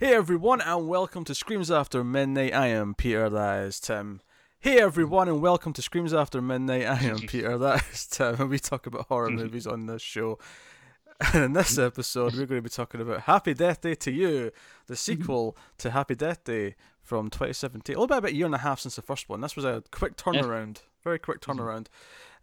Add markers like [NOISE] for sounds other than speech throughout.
Hey everyone, and welcome to Screams After Midnight. I am Peter, that is Tim. Hey everyone, and welcome to Screams After Midnight. I am [LAUGHS] Peter, that is Tim, and we talk about horror [LAUGHS] movies on this show. And in this episode, we're going to be talking about Happy Death Day 2U, the sequel to Happy Death Day from 2017. Only about a year and a half since the first one. This was a quick turnaround, very quick turnaround.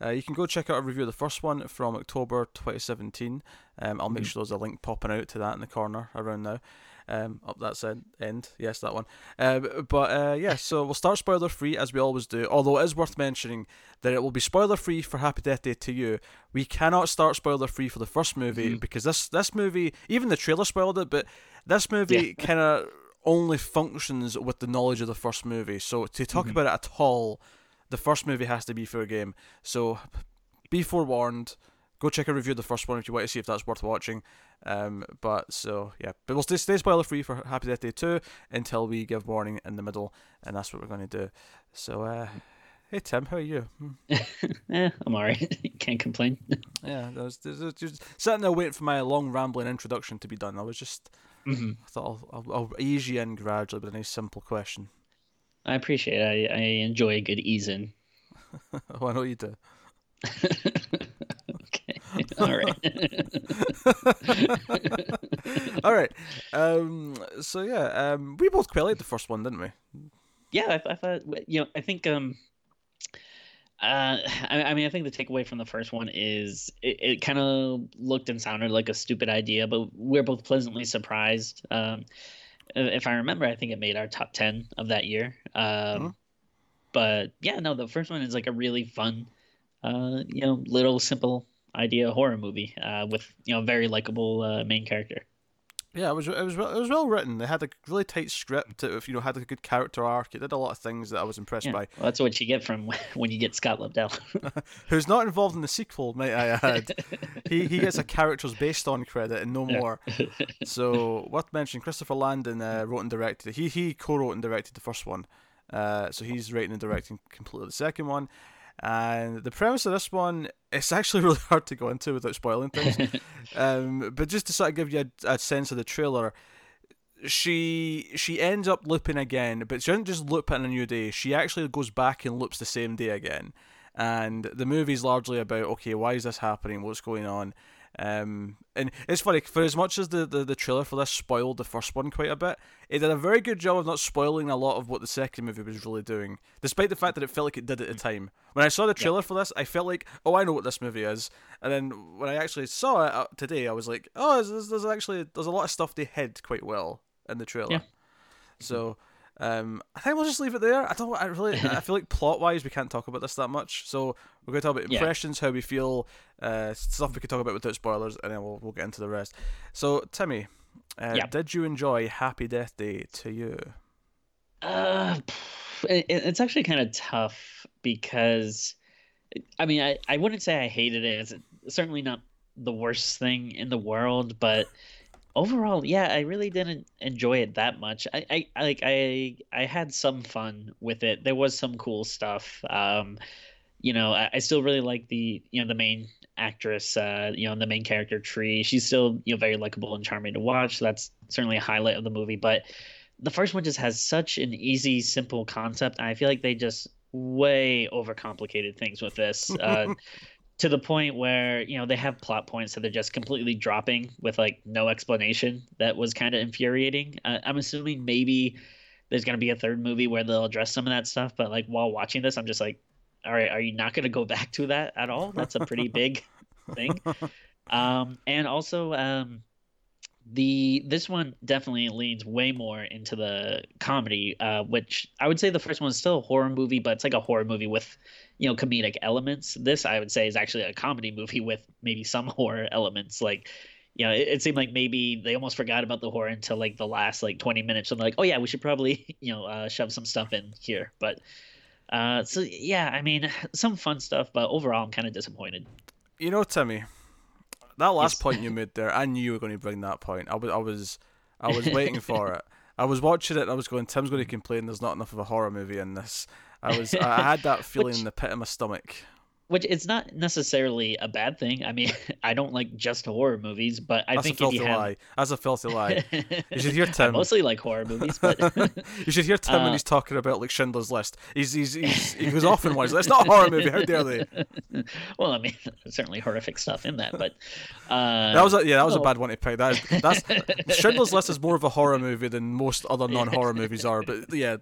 Uh, you can go check out a review of the first one from October 2017. Um, I'll make sure there's a link popping out to that in the corner around now. Um, up that end. Yes, that one. Um, but uh, yeah, so we'll start spoiler free as we always do. Although it is worth mentioning that it will be spoiler free for Happy Death Day 2U. We cannot start spoiler free for the first movie because this this movie, even the trailer spoiled it, but this movie kind of only functions with the knowledge of the first movie. So to talk about it at all, the first movie has to be fair game. So be forewarned. Go check a review of the first one if you want to see if that's worth watching. Um, but so yeah, but we'll stay, stay spoiler free for Happy Death Day two until we give warning in the middle, and that's what we're going to do. So uh, hey Tim, how are you? Hmm. [LAUGHS] eh, I'm alright. [LAUGHS] Can't complain. [LAUGHS] Yeah, I was, I was just sitting there waiting for my long rambling introduction to be done. I was just hmm I thought I'll, I'll, I'll ease you in gradually with a nice simple question. I appreciate it. I, I enjoy a good ease in. oh, I know you do. [LAUGHS] All right. [LAUGHS] All right. Um. So yeah. Um. We both quite liked the first one, didn't we? yeah, I, I thought you know I think um uh I, I mean I think the takeaway from the first one is it, it kind of looked and sounded like a stupid idea, but we're both pleasantly surprised. Um, if I remember, I think it made our top ten of that year. Um, Mhm. but yeah, no, the first one is like a really fun, uh, you know, little simple idea horror movie uh, with you know very likable uh, main character. Yeah, it was it was well- it was well written. They had a really tight script. It you know had a good character arc. It did a lot of things that I was impressed Yeah, by. well, that's what you get from [LAUGHS] when you get Scott Lobdell. [LAUGHS] Who's not involved in the sequel, might I add? [LAUGHS] he he gets a characters based on credit and no more. So worth mentioning, Christopher Landon uh, wrote and directed. He he co-wrote and directed the first one. Uh, so he's writing and directing completely the second one. And the premise of this one, it's actually [LAUGHS] really hard to go into without spoiling things. [LAUGHS] um, but just to sort of give you a, a sense of the trailer, she she ends up looping again, but she doesn't just loop in a new day. She actually goes back and loops the same day again. And the movie's largely about okay, why is this happening? What's going on? Um, and it's funny for as much as the, the, the trailer for this spoiled the first one quite a bit, it did a very good job of not spoiling a lot of what the second movie was really doing, despite the fact that it felt like it did at the time. When I saw the trailer for this, I felt like, oh, I know what this movie is, and then when I actually saw it uh, today, I was like, oh, there's, there's actually there's a lot of stuff they hid quite well in the trailer. Yeah. So. Um, I think we'll just leave it there. I don't. I really. I feel like plot wise, we can't talk about this that much. So we're going to talk about Yeah. impressions, how we feel, uh, stuff we could talk about without spoilers, and then we'll we'll get into the rest. So Timmy, uh, Yeah. did you enjoy Happy Death Day 2U? Uh, it, it- it's actually kind of tough because, I mean, I, I wouldn't say I hated it. It's certainly not the worst thing in the world, but overall, yeah, I really didn't enjoy it that much. I, I, like I I had some fun with it. There was some cool stuff. Um, you know, I, I still really like the you know the main actress. Uh, you know, the main character Tree. She's still you know very likable and charming to watch. That's certainly a highlight of the movie, but the first one just has such an easy, simple concept. I feel like they just way overcomplicated things with this. Uh, [LAUGHS] [LAUGHS] to the point where you know they have plot points that they're just completely dropping with like no explanation. That was kind of infuriating. Uh, I'm assuming maybe there's gonna be a third movie where they'll address some of that stuff. But like while watching this, I'm just like, all right, are you not gonna go [LAUGHS] back to that at all? That's a pretty big thing. [LAUGHS] Um, and also, um, the this one definitely leans way more into the comedy, uh, which I would say the first one is still a horror movie, but it's like a horror movie with, you know, comedic elements. This I would say is actually a comedy movie with maybe some horror elements. Like, you know, it, it seemed like maybe they almost forgot about the horror until like the last like 20 minutes. And they're like, oh yeah, we should probably [LAUGHS] you know uh, shove some stuff in here. But uh, so yeah, I mean, [SIGHS] some fun stuff, but overall, I'm kind of disappointed. You know, Timmy, that last point you made there, I knew you were going to bring that point. I was, I was, I was waiting [LAUGHS] for it. I was watching it. and I was going. Tim's going to complain. There's not enough of a horror movie in this. I was. I had that [LAUGHS] feeling Which- in the pit of my stomach. Which it's not necessarily a bad thing. I mean, [LAUGHS] I don't like just horror movies, but I That's think a filthy if you have, lie. That's a filthy lie. [LAUGHS] You should hear I Tim. mostly like horror movies, but [LAUGHS] you should hear Tim when Uh, he's talking about like Schindler's List. He's he's, he's he goes off in one. It's not a horror movie. How dare they? well, I mean, certainly horrific stuff in that, but uh, That was a, yeah, that was a bad one to pick. That is, that's Schindler's List is more of a horror movie than most other non-horror movies are. But yeah.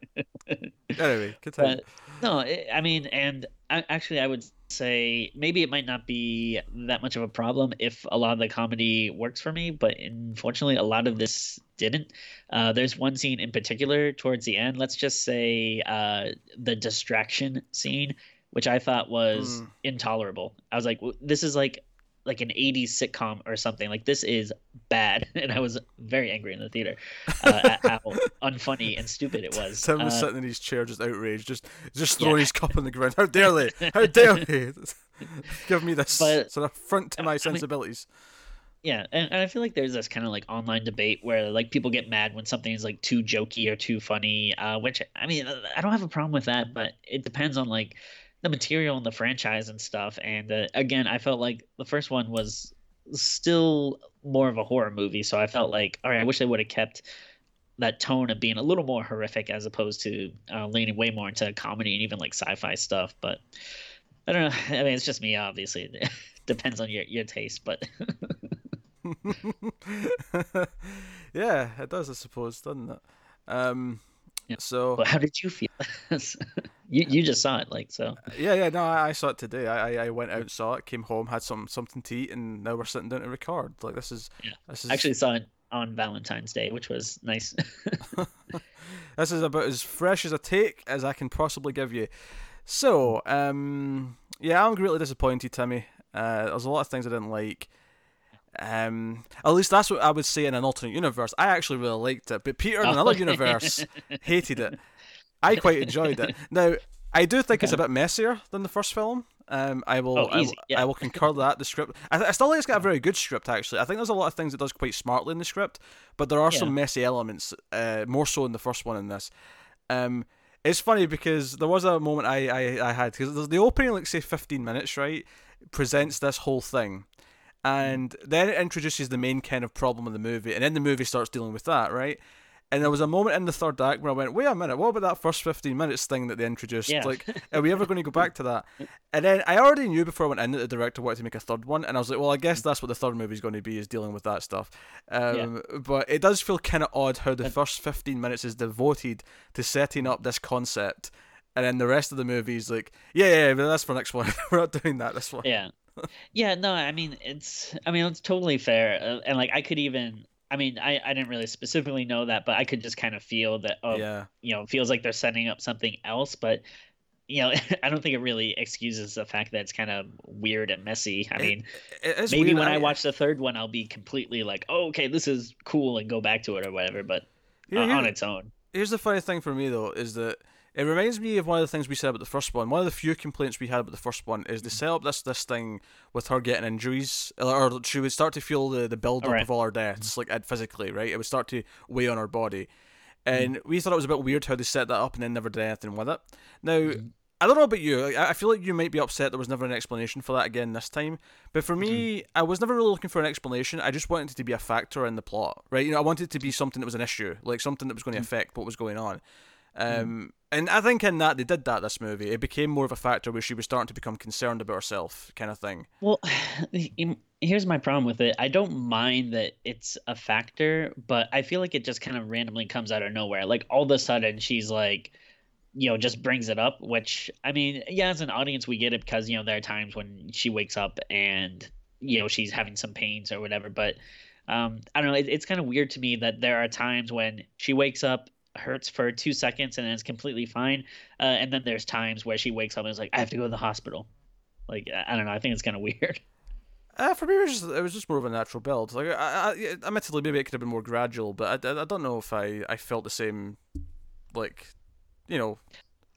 Anyway, continue. But no, I I mean, and I, actually, I would say maybe it might not be that much of a problem if a lot of the comedy works for me, but unfortunately, a lot of this didn't. Uh, there's one scene in particular towards the end. Let's just say uh, the distraction scene, which I thought was Mm. intolerable. I was like, this is like like an 80s sitcom or something like this is bad [LAUGHS] and i was very angry in the theater uh, at [LAUGHS] how unfunny and stupid it was Tim was Uh, sitting in his chair, just outraged, just just Yeah. throwing his cup on the ground. How dare they? How [LAUGHS] dare they? Give me this. But- it's an affront to I my mean- sensibilities. yeah and, and i feel like there's this kind of like online debate where like people get mad when something is like too jokey or too funny uh which i mean i don't have a problem with that but it depends on like the material and the franchise and stuff and uh, again i felt like the first one was still more of a horror movie so i felt like all right i wish they would have kept that tone of being a little more horrific as opposed to uh, leaning way more into comedy and even like sci-fi stuff but i don't know [LAUGHS] i mean it's just me obviously [LAUGHS] it depends on your, your taste but [LAUGHS] yeah, it does, I suppose, doesn't it? Um, Yeah. so But how did you feel? You you just saw it, like so. yeah, yeah, no, I, I saw it today. I, I- I went out, saw it, came home, had some something to eat, and now we're sitting down to record. Like this is, Yeah. this is Actually, saw it on Valentine's Day, which was nice. [LAUGHS] [LAUGHS] this is about as fresh as a take as I can possibly give you. So, um, yeah, I'm greatly disappointed, Timmy. Uh, there's a lot of things I didn't like. Um, at least that's what I would say in an alternate universe. I actually really liked it, but Peter in another [LAUGHS] Oh. universe hated it. I [LAUGHS] quite enjoyed it. Now, I do think it's a bit messier than the first film. Um, I will, Oh, I will, yeah. I will [LAUGHS] concur that the script. I, th- I still think it's got a very good script. Actually, I think there's a lot of things it does quite smartly in the script, but there are Yeah. some messy elements, uh, more so in the first one. In this, um, it's funny because there was a moment I I, I had because the opening, like say, 15 minutes, right, presents this whole thing, and then it introduces the main kind of problem of the movie, and then the movie starts dealing with that, right. And there was a moment in the third act where I went, wait a minute, what about that first 15 minutes thing that they introduced? Yeah. Like, are we ever going to go back to that? [LAUGHS] And then I already knew before I went in that the director wanted to make a third one, and I was like, well, I guess that's what the third movie is going to be, is dealing with that stuff. Um, But it does feel kind of odd how the first 15 minutes is devoted to setting up this concept, and then the rest of the movie is like, yeah, yeah, yeah but that's for next one. [LAUGHS] We're not doing that this one. yeah, yeah. No, I mean it's. I mean it's totally fair, uh, and like I could even. I mean, I, I didn't really specifically know that, but I could just kind of feel that. Oh, Yeah. you know, it feels like they're setting up something else, but you know, [LAUGHS] I don't think it really excuses the fact that it's kind of weird and messy. I It- mean, maybe weird. when I watch the third one, I'll be completely like, oh, okay, this is cool, and go back to it or whatever. But uh, on its own, Here's the funny thing for me though is that it reminds me of one of the things we said about the first one. One of the few complaints we had about the first one is they mm. set up this this thing with her getting injuries, or she would start to feel the the build up Right. of all her deaths, mm. like and physically, right? It would start to weigh on her body, mm. and we thought it was a bit weird how they set that up and then never did anything with it. Now. I don't know about you. like, I feel like you might be upset there was never an explanation for that again this time. But for me, mm-hmm. I was never really looking for an explanation. I just wanted it to be a factor in the plot, right? You know, I wanted it to be something that was an issue, like something that was going to affect what was going on. Um, and I think in that they did that this movie. It became more of a factor where she was starting to become concerned about herself, kind of thing. Well, [SIGHS] here's my problem with it. I don't mind that it's a factor, but I feel like it just kind of randomly comes out of nowhere. Like all of a sudden, she's like, you know, just brings it up. Which I mean, yeah, as an audience, we get it because you know there are times when she wakes up and you know she's having some pains or whatever. But um, I don't know. It, it's kind of weird to me that there are times when she wakes up. Hurts for two seconds and then it's completely fine. Uh, and then there's times where she wakes up and is like, I have to go to the hospital. Like, I don't know. I think it's kind of weird. [LAUGHS] Uh, for me, it was, just, it was just more of a natural build. Like, I, I, admittedly, maybe it could have been more gradual, but I, I, I don't know if I, I felt the same, like, you know,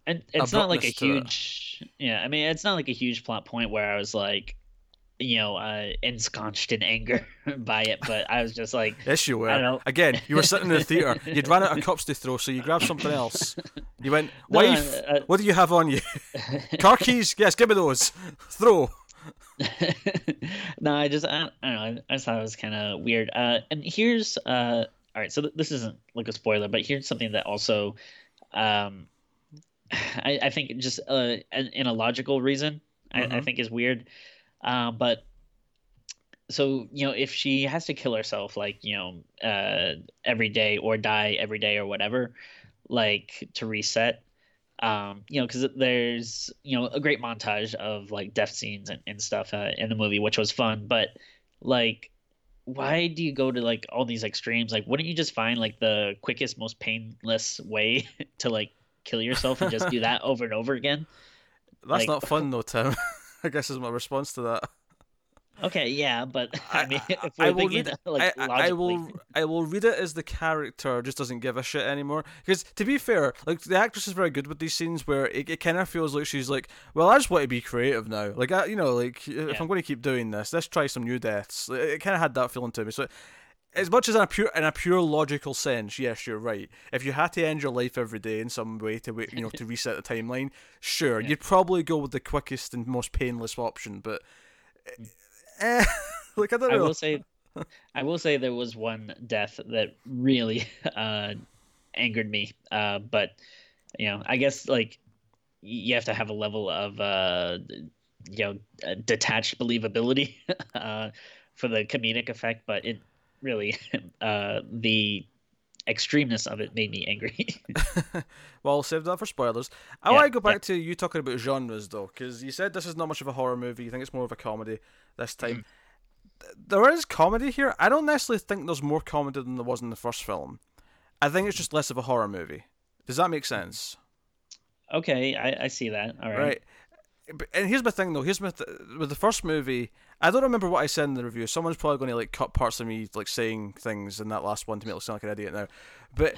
And it's not like a to it. huge, yeah. I mean, it's not like a huge plot point where I was like, you know, uh, ensconced in anger [LAUGHS] by it. But I was just like, Yes, you were. I don't know. Again, you were sitting in the theater. [LAUGHS] You'd run out of cups to throw, so you grabbed something else. You went, [LAUGHS] No, wife. uh, what do you have on you? Car keys? Yes, give me those. Throw. no, I just I, I don't know. I just thought it was kind of weird. Uh, and here's uh, all right. So th- this isn't like a spoiler, but here's something that also, um, [SIGHS] I, I think just uh, in, a logical reason, I, I Mhm. think is weird. Uh, but so you know, if she has to kill herself, like you know, uh, every day or die every day or whatever, like to reset, um, you know, because there's you know a great montage of like death scenes and, and stuff uh, in the movie, which was fun. But like, why do you go to like all these extremes? Like, wouldn't you just find like the quickest, most painless way [LAUGHS] to like kill yourself and just do that [LAUGHS] over and over again? That's Like- not fun though, Tim. [LAUGHS] I guess is my response to that. Okay, yeah, but [LAUGHS] I, mean, if we're I will read it. like I, I- I will I will read it as the character just doesn't give a shit anymore. Because to be fair, like the actress is very good with these scenes where it, it kind of feels like she's like, well, I just want to be creative now. Like I, you know, like if I'm going to keep doing this, let's try some new deaths. It, it kind of had that feeling to me. So. As much as in a pure in a pure logical sense, yes, you're right. If you had to end your life every day in some way to wa- you know to [LAUGHS] reset the timeline, sure, Yeah. you'd probably go with the quickest and most painless option. But eh, [LAUGHS] like I don't know. I will say, I will say there was one death that really [LAUGHS] uh, angered me. Uh, but you know, I guess like you have to have a level of uh, you know uh, detached believability uh, for the comedic effect. But it really [LAUGHS] uh, the extremeness of it made me angry. [LAUGHS] well, save that for spoilers. I Yeah, want to go back yeah. to you talking about genres though, because you said this is not much of a horror movie. You think it's more of a comedy this Mm-hmm. time. Th- There is comedy here. I don't necessarily think there's more comedy than there was in the first film. I think it's just less of a horror movie. Does that make sense? okay, I, I see that. All right. Right. And here's my thing though. Here's my th- with the first movie. I don't remember what I said in the review. Someone's probably going to like cut parts of me like saying things in that last one to make it sound like an idiot now. But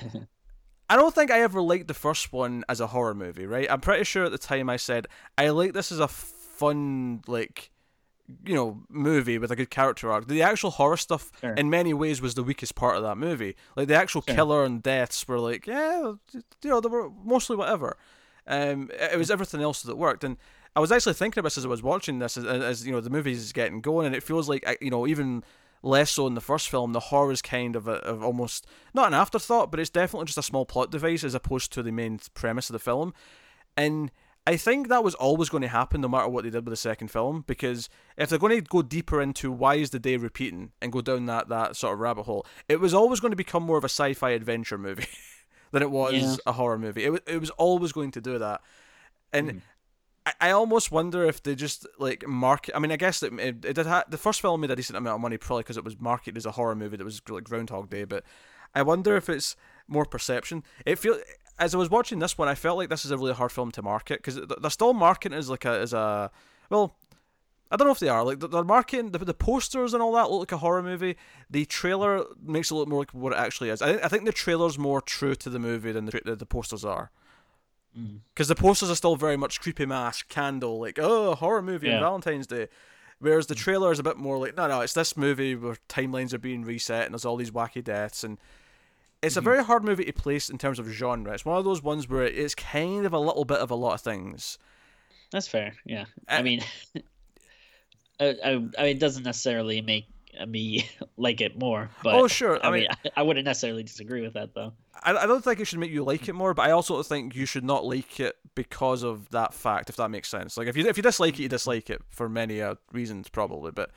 [LAUGHS] I don't think I ever liked the first one as a horror movie. Right. I'm pretty sure at the time I said I like this as a fun like you know movie with a good character arc. The actual horror stuff Sure. in many ways was the weakest part of that movie. Like the actual Sure. killer and deaths were like yeah, you know they were mostly whatever. Um, it it was everything else that worked, and I was actually thinking about this as I was watching this, as, as you know the movie is getting going, and it feels like you know even less so in the first film, the horror is kind of a, of almost not an afterthought, but it's definitely just a small plot device as opposed to the main premise of the film, and. I think that was always going to happen no matter what they did with the second film because if they're going to go deeper into why is the day repeating and go down that, that sort of rabbit hole, it was always going to become more of a sci-fi adventure movie [LAUGHS] than it was Yeah. a horror movie. It, wa- it was always going to do that. And Mhm. I, almost wonder if they just like market. I mean, I guess it, it, it did. Ha- the first film made a decent amount of money, probably because it was marketed as a horror movie that was like Groundhog Day. But I wonder if it's more perception. It feel as I was watching this one, I felt like this is a really hard film to market because they're still marketing as like a as a well. I don't know if they are like they're marketing the, the posters and all that look like a horror movie. The trailer makes it look more like what it actually is. I think I think the trailer's more true to the movie than the tra- the posters are. Mm. Because the posters are still very much creepy mask, candle, like oh horror movie on Valentine's Day, whereas the trailer is a bit more like no no it's this movie where timelines are being reset and there's all these wacky deaths and it's a very hard movie to place in terms of genre. It's one of those ones where it's kind of a little bit of a lot of things. That's fair. Yeah. Uh, I mean, [LAUGHS] I, I, I mean, it doesn't necessarily make me [LAUGHS] like it more, but oh sure, I, mean, I, [LAUGHS] I wouldn't necessarily disagree with that though. I, I don't think it should make you like it more, but I also think you should not like it because of that fact, if that makes sense. Like if you if you dislike it, you dislike it for many uh, reasons probably, but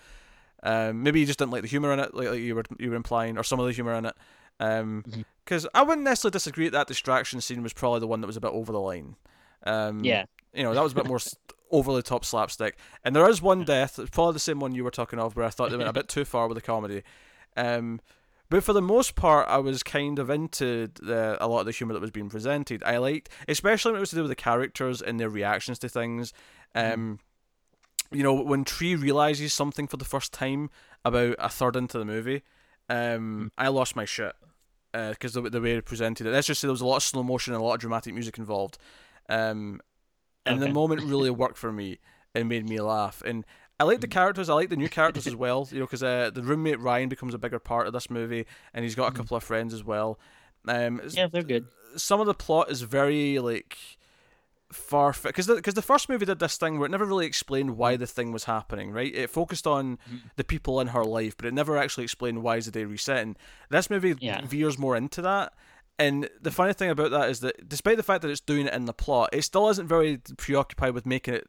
um, maybe you just didn't like the humor in it, like, like you were you were implying, or some of the humor in it. Um, because I wouldn't necessarily disagree that that distraction scene was probably the one that was a bit over the line. Um, Yeah. you know that was a bit more s- over the top slapstick. And there is one death, it's probably the same one you were talking of, where I thought they went a [LAUGHS] bit too far with the comedy. Um, but for the most part, I was kind of into the, a lot of the humor that was being presented. I liked, especially when it was to do with the characters and their reactions to things. Um, you know, when Tree realizes something for the first time about a third into the movie, um, I lost my shit because the, the way it presented it. Let's just say there was a lot of slow motion and a lot of dramatic music involved. Um, and the moment really [LAUGHS] worked for me and made me laugh. And I like the characters. I like the new characters as well. You know, because uh, the roommate Ryan becomes a bigger part of this movie, and he's got a couple of friends as well. Um, Yeah, they're good. some of the plot is very like far because the, cause the first movie did this thing where it never really explained why the thing was happening right it focused on Mm-hmm. the people in her life but it never actually explained why is the day resetting this movie Yeah. veers more into that and the funny thing about that is that despite the fact that it's doing it in the plot it still isn't very preoccupied with making it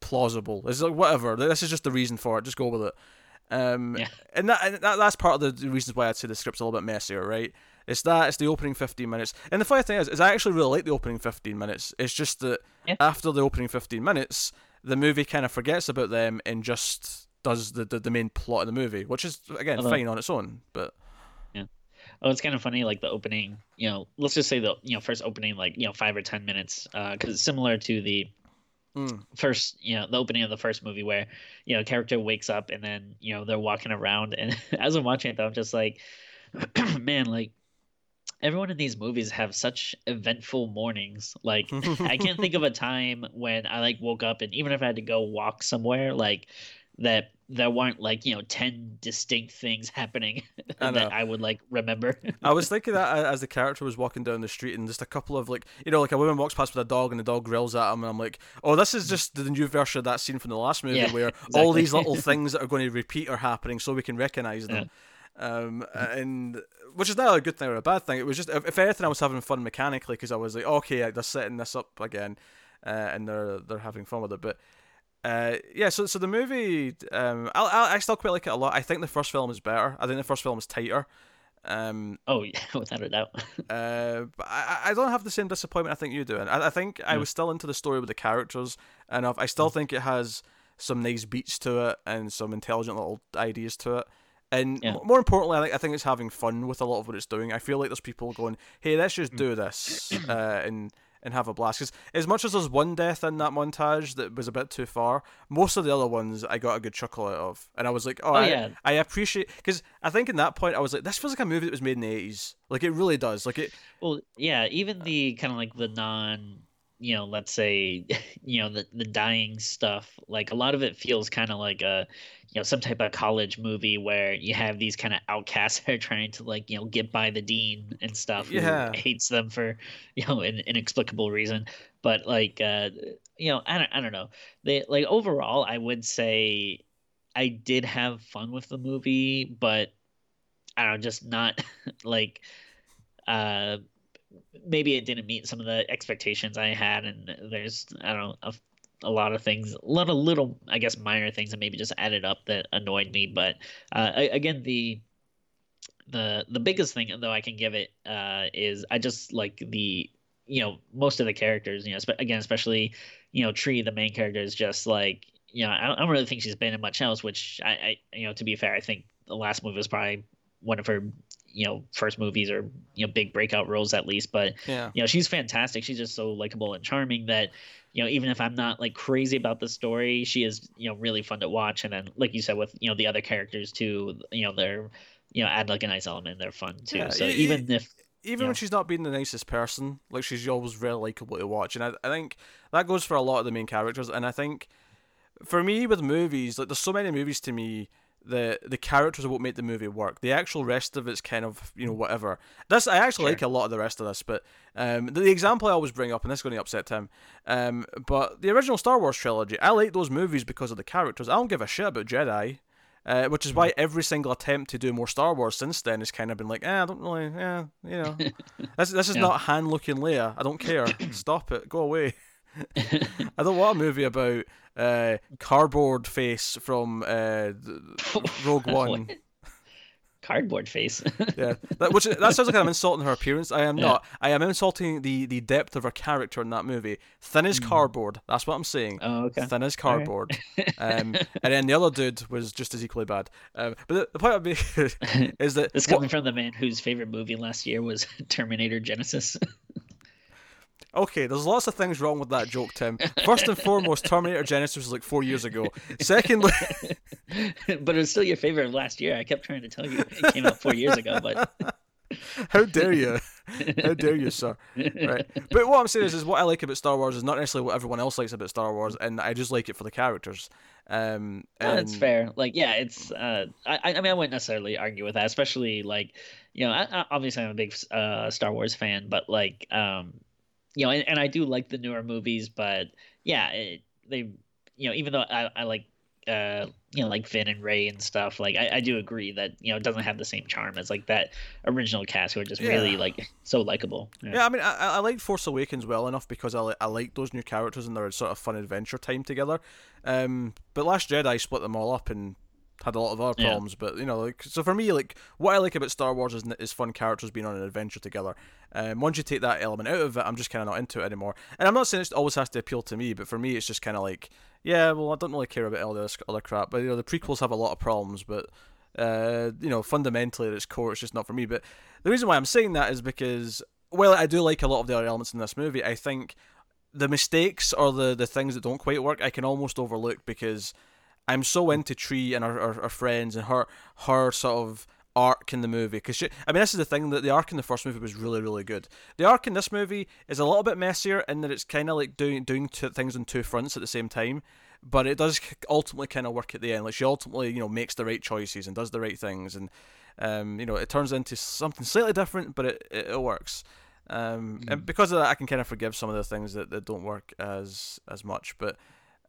plausible it's like whatever this is just the reason for it just go with it um, Yeah. and that, and that that's part of the reasons why I'd say the script's a little bit messier, right? It's that it's the opening fifteen minutes, and the funny thing is, is I actually really like the opening fifteen minutes. It's just that Yeah. after the opening fifteen minutes, the movie kind of forgets about them and just does the, the, the main plot of the movie, which is again Although- fine on its own. But Oh, it's kind of funny, like the opening. You know, let's just say the you know first opening, like you know five or ten minutes, because it's similar to the mm, first, you know, the opening of the first movie where you know a character wakes up and then you know they're walking around, and [LAUGHS] as I'm watching it, though, I'm just like, [CLEARS THROAT] man, like everyone in these movies have such eventful mornings. Like [LAUGHS] I can't think of a time when I like woke up and even if I had to go walk somewhere, like that there weren't like you know 10 distinct things happening [LAUGHS] I that I would like remember. I was [LAUGHS] thinking that as the character was walking down the street, and just a couple of like, you know, like a woman walks past with a dog, and the dog grills at him, and I'm like, oh, this is just the new version of that scene from the last movie Yeah, where [LAUGHS] all these little things that are going to repeat are happening, so we can recognize them. Um, and which is not a good thing or a bad thing. It was just, if, if anything, I was having fun mechanically because I was like, okay, they're setting this up again, uh, and they're they're having fun with it. But uh, yeah, so so the movie, um, I, I I still quite like it a lot. I think the first film is better. I think the first film is tighter. Um, oh yeah, [LAUGHS] without a doubt. [LAUGHS] uh, but I, I don't have the same disappointment I think you do. And I, I think I was still into the story with the characters enough. I still Mm. think it has some nice beats to it and some intelligent little ideas to it. And Yeah. more importantly, I think I think it's having fun with a lot of what it's doing. I feel like there's people going, "Hey, let's just do this uh, and and have a blast." Because as much as there's one death in that montage that was a bit too far, most of the other ones I got a good chuckle out of, and I was like, "Oh, Oh, I, yeah. I appreciate." Because I think in that point I was like, "This feels like a movie that was made in the '80s. Like it really does. Like it." Well, yeah, even the kind of like the non, you know, let's say, [LAUGHS] you know, the the dying stuff, like a lot of it feels kind of like a, you know, some type of college movie where you have these kind of outcasts [LAUGHS] that are trying to like, you know, get by the dean and stuff who Yeah. hates them for, [LAUGHS] you know, an inexplicable reason. But like, uh, you know, I don't, I don't know. They like overall, I would say I did have fun with the movie, but I don't know, just not like uh maybe it didn't meet some of the expectations I had and there's I don't know a, a lot of things a lot of little I guess minor things that maybe just added up that annoyed me but uh a- again the the the biggest thing though I can give it uh is I just like the you know most of the characters you know again especially you know Tree the main character is just like you know I don't, I don't really think she's been in much else which I, I you know to be fair I think the last movie was probably one of her you know first movies or you know big breakout roles at least but Yeah. you know she's fantastic she's just so likable and charming that you know even if i'm not like crazy about the story she is you know really fun to watch and then like you said with you know the other characters too you know they're you know add like a nice element they're fun too Yeah, so y- even if even Yeah. when she's not being the nicest person, like she's always very likable to watch, and I, I think that goes for a lot of the main characters. And I think for me with movies, like there's so many movies to me the the characters are what make the movie work. The actual rest of it's kind of you know whatever. This I actually Sure. like a lot of the rest of this, but um, the, the example I always bring up, and this is going to upset Tim, um, but the original Star Wars trilogy, I like those movies because of the characters. I don't give a shit about Jedi. Uh, which is why every single attempt to do more Star Wars since then has kind of been like, eh, I don't really, yeah, you know, [LAUGHS] this this is Yeah. not Han looking Leia. I don't care. [COUGHS] Stop it. Go away. [LAUGHS] I don't want a movie about uh, cardboard face from uh, Rogue [LAUGHS] One. cardboard face [LAUGHS] Yeah, that, which that sounds like I'm insulting her appearance. I am Yeah. not. I am insulting the the depth of her character in that movie. Thin as cardboard. That's what I'm saying. oh okay Thin as All right. cardboard. um, and then the other dude was just as equally bad. Um, but the, the point of me [LAUGHS] is that this what- coming from the man whose favorite movie last year was terminator genisys Okay, there's lots of things wrong with that joke, Tim. First and foremost, Terminator Genisys was like four years ago. Secondly, [LAUGHS] but it was still your favorite of last year i kept trying to tell you it came out four years ago but [LAUGHS] how dare you? How dare you, sir? Right. But what I'm saying is, is what I like about Star Wars is not necessarily what everyone else likes about Star Wars, and I just like it for the characters. Um, No, that's fair. Like, yeah, it's. Uh, I, I mean, I wouldn't necessarily argue with that, especially like, you know, I, I, obviously I'm a big uh, Star Wars fan, but like, um, you know, and, and I do like the newer movies, but yeah, it, they, you know, even though I, I like, uh, you know, like Finn and Rey and stuff, like I, I do agree that you know it doesn't have the same charm as like that original cast who are just really like so likable. Yeah, I mean, I, I liked Force Awakens well enough because I, I like those new characters and their sort of fun adventure time together. Um, but Last Jedi split them all up and had a lot of other Yeah. problems. But you know, like so for me, like what I like about Star Wars is, is fun characters being on an adventure together. Um, once you take that element out of it, I'm just kind of not into it anymore. And I'm not saying it always has to appeal to me, but for me, it's just kind of like, yeah, well, I don't really care about all this other crap. But you know, the prequels have a lot of problems, but uh, you know, fundamentally at its core, it's just not for me. But the reason why I'm saying that is because, well, I do like a lot of the other elements in this movie. I think the mistakes or the, the things that don't quite work, I can almost overlook because I'm so into Tree and our, our, our friends and her her sort of arc in the movie. Because I mean, this is the thing that the arc in the first movie was really really good. The arc in this movie is a little bit messier in that it's kind of like doing doing two things on two fronts at the same time. But it does ultimately kind of work at the end. Like she ultimately, you know, makes the right choices and does the right things, and um, you know, it turns into something slightly different, but it it, it works. Um, and because of that, I can kind of forgive some of the things that, that don't work as as much. But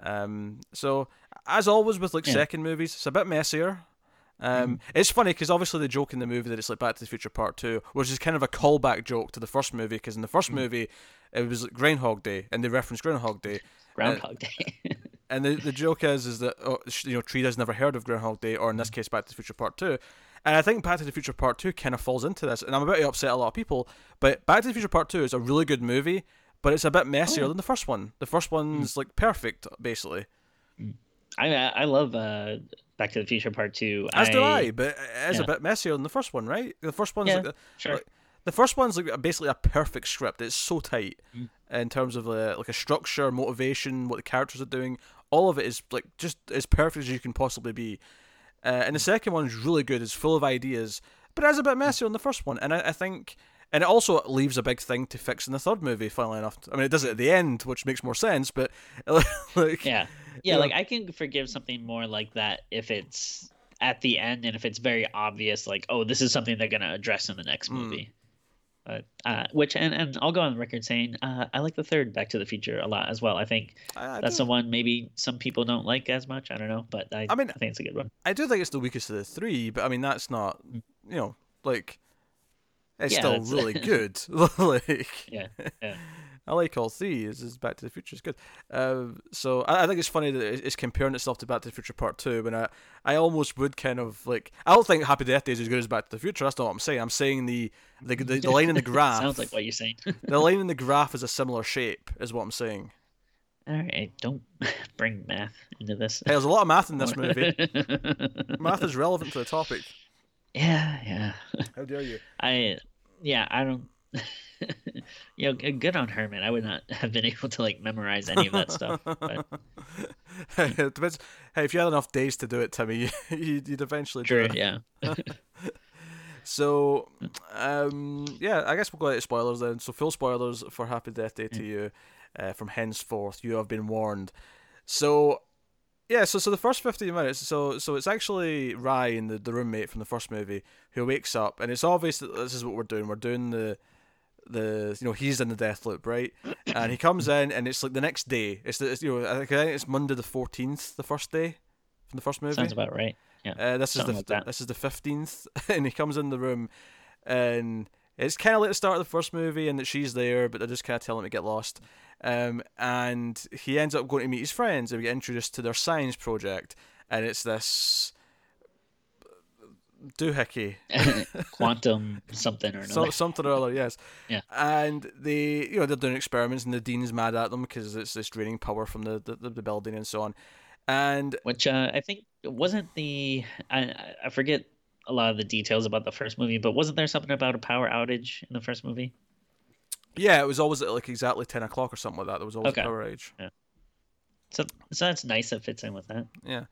um, so as always with like Yeah. second movies, it's a bit messier. Um, It's funny because obviously they joke in the movie that it's like Back to the Future Part Two, which is kind of a callback joke to the first movie. Because in the first movie, it was like Groundhog Day, and they referenced Groundhog Day. Groundhog Day. [LAUGHS] And the, the joke is is that oh, you know Tree has never heard of Groundhog Day, or in this case, Back to the Future Part Two. And I think Back to the Future Part Two kind of falls into this, and I'm about to upset a lot of people. But Back to the Future Part Two is a really good movie, but it's a bit messier Oh. than the first one. The first one's like perfect, basically. I I love uh, Back to the Future Part Two. As do I, but it is a bit messier than the first one, right? The first one's Yeah, like, the- sure. like- the first one's like basically a perfect script. It's so tight Mm. in terms of uh, like a structure, motivation, what the characters are doing. All of it is like just as perfect as you can possibly be. Uh, and the second one's really good. It's full of ideas, but it is a bit messier than the first one. And I, I think, and it also leaves a big thing to fix in the third movie. Funnily enough, I mean, it does it at the end, which makes more sense. But [LAUGHS] like, Yeah. Yeah, know- like I can forgive something more like that if it's at the end and if it's very obvious, like, oh, this is something they're gonna address in the next Hmm. movie. But uh, which and, and I'll go on the record saying uh, I like the third Back to the Future a lot as well. I think I, I that's do- the one maybe some people don't like as much. I don't know, but I, I mean- I think it's a good one. I do think it's the weakest of the three, but I mean that's not, you know, like it's Yeah, still really [LAUGHS] good. [LAUGHS] like Yeah, yeah. I like all three. Is is Back to the Future is good. Uh, so I, I think it's funny that it's comparing itself to Back to the Future Part Two. When I I almost would kind of like I don't think Happy Death Day is as good as Back to the Future. That's not what I'm saying. I'm saying the the the, the line in the graph. [LAUGHS] Sounds like what you're saying. the line in the graph is a similar shape. Is what I'm saying. All right, don't bring math into this. Hey, there's a lot of math in this movie. math is relevant to the topic. yeah, yeah. How dare you? I, yeah, I don't. [LAUGHS] you know, good on her, man. I would not [LAUGHS] have been able to like memorize any of that stuff. But. [LAUGHS] Hey, if you had enough days to do it, Timmy, you'd, you'd eventually do true, it. yeah. So, um, yeah, I guess we'll go into spoilers then. So, full spoilers for Happy Death Day 2U. Uh, from henceforth, you have been warned. So, yeah, so so the first fifteen minutes, so so it's actually Ryan, the, the roommate from the first movie, who wakes up, and it's obvious that this is what we're doing. We're doing the the you know he's in the death loop, right? And he comes in, and it's like the next day. It's the it's, you know I think, it's Monday the fourteenth, the first day from the first movie. Sounds about right. Yeah. Uh, this is the like that. this is the fifteenth, [LAUGHS] and he comes in the room, and it's kind of like the start of the first movie, and that she's there, but they're just kind of telling him to get lost. Um, and he ends up going to meet his friends, and we get introduced to their science project, and it's this doohickey, [LAUGHS] Quantum [LAUGHS] something or another. so, something or other, yes. Yeah. And they, you know, they're doing experiments, and the dean's mad at them because it's this draining power from the, the the building and so on. And Which uh, I think wasn't the I I- I forget a lot of the details about the first movie, but wasn't there something about a power outage in the first movie? yeah, it was always at like exactly ten o'clock or something like that. There was always Okay. a power age. So so that's nice. That fits in with that. Yeah.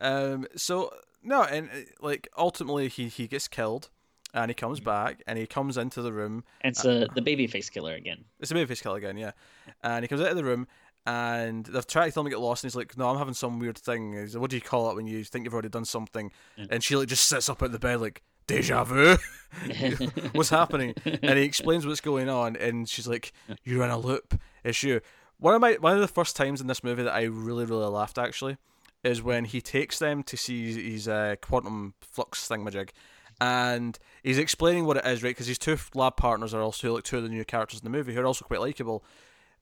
Um. So no, and uh, like ultimately he he gets killed, and he comes back, and he comes into the room. And it's uh, the [SIGHS] baby face killer again. It's a babyface kill again, yeah. And he comes out of the room, and they've tried to tell him to get lost, and he's like, "No, I'm having some weird thing." He's like, "What do you call it when you think you've already done something?" Yeah. And she like just sits up at the bed like, "Deja vu." [LAUGHS] what's happening and he explains what's going on and she's like you're in a loop it's you one of my one of the first times in this movie that i really really laughed actually is when he takes them to see his uh, quantum flux thingamajig and he's explaining what it is right because his two lab partners are also like two of the new characters in the movie who are also quite likable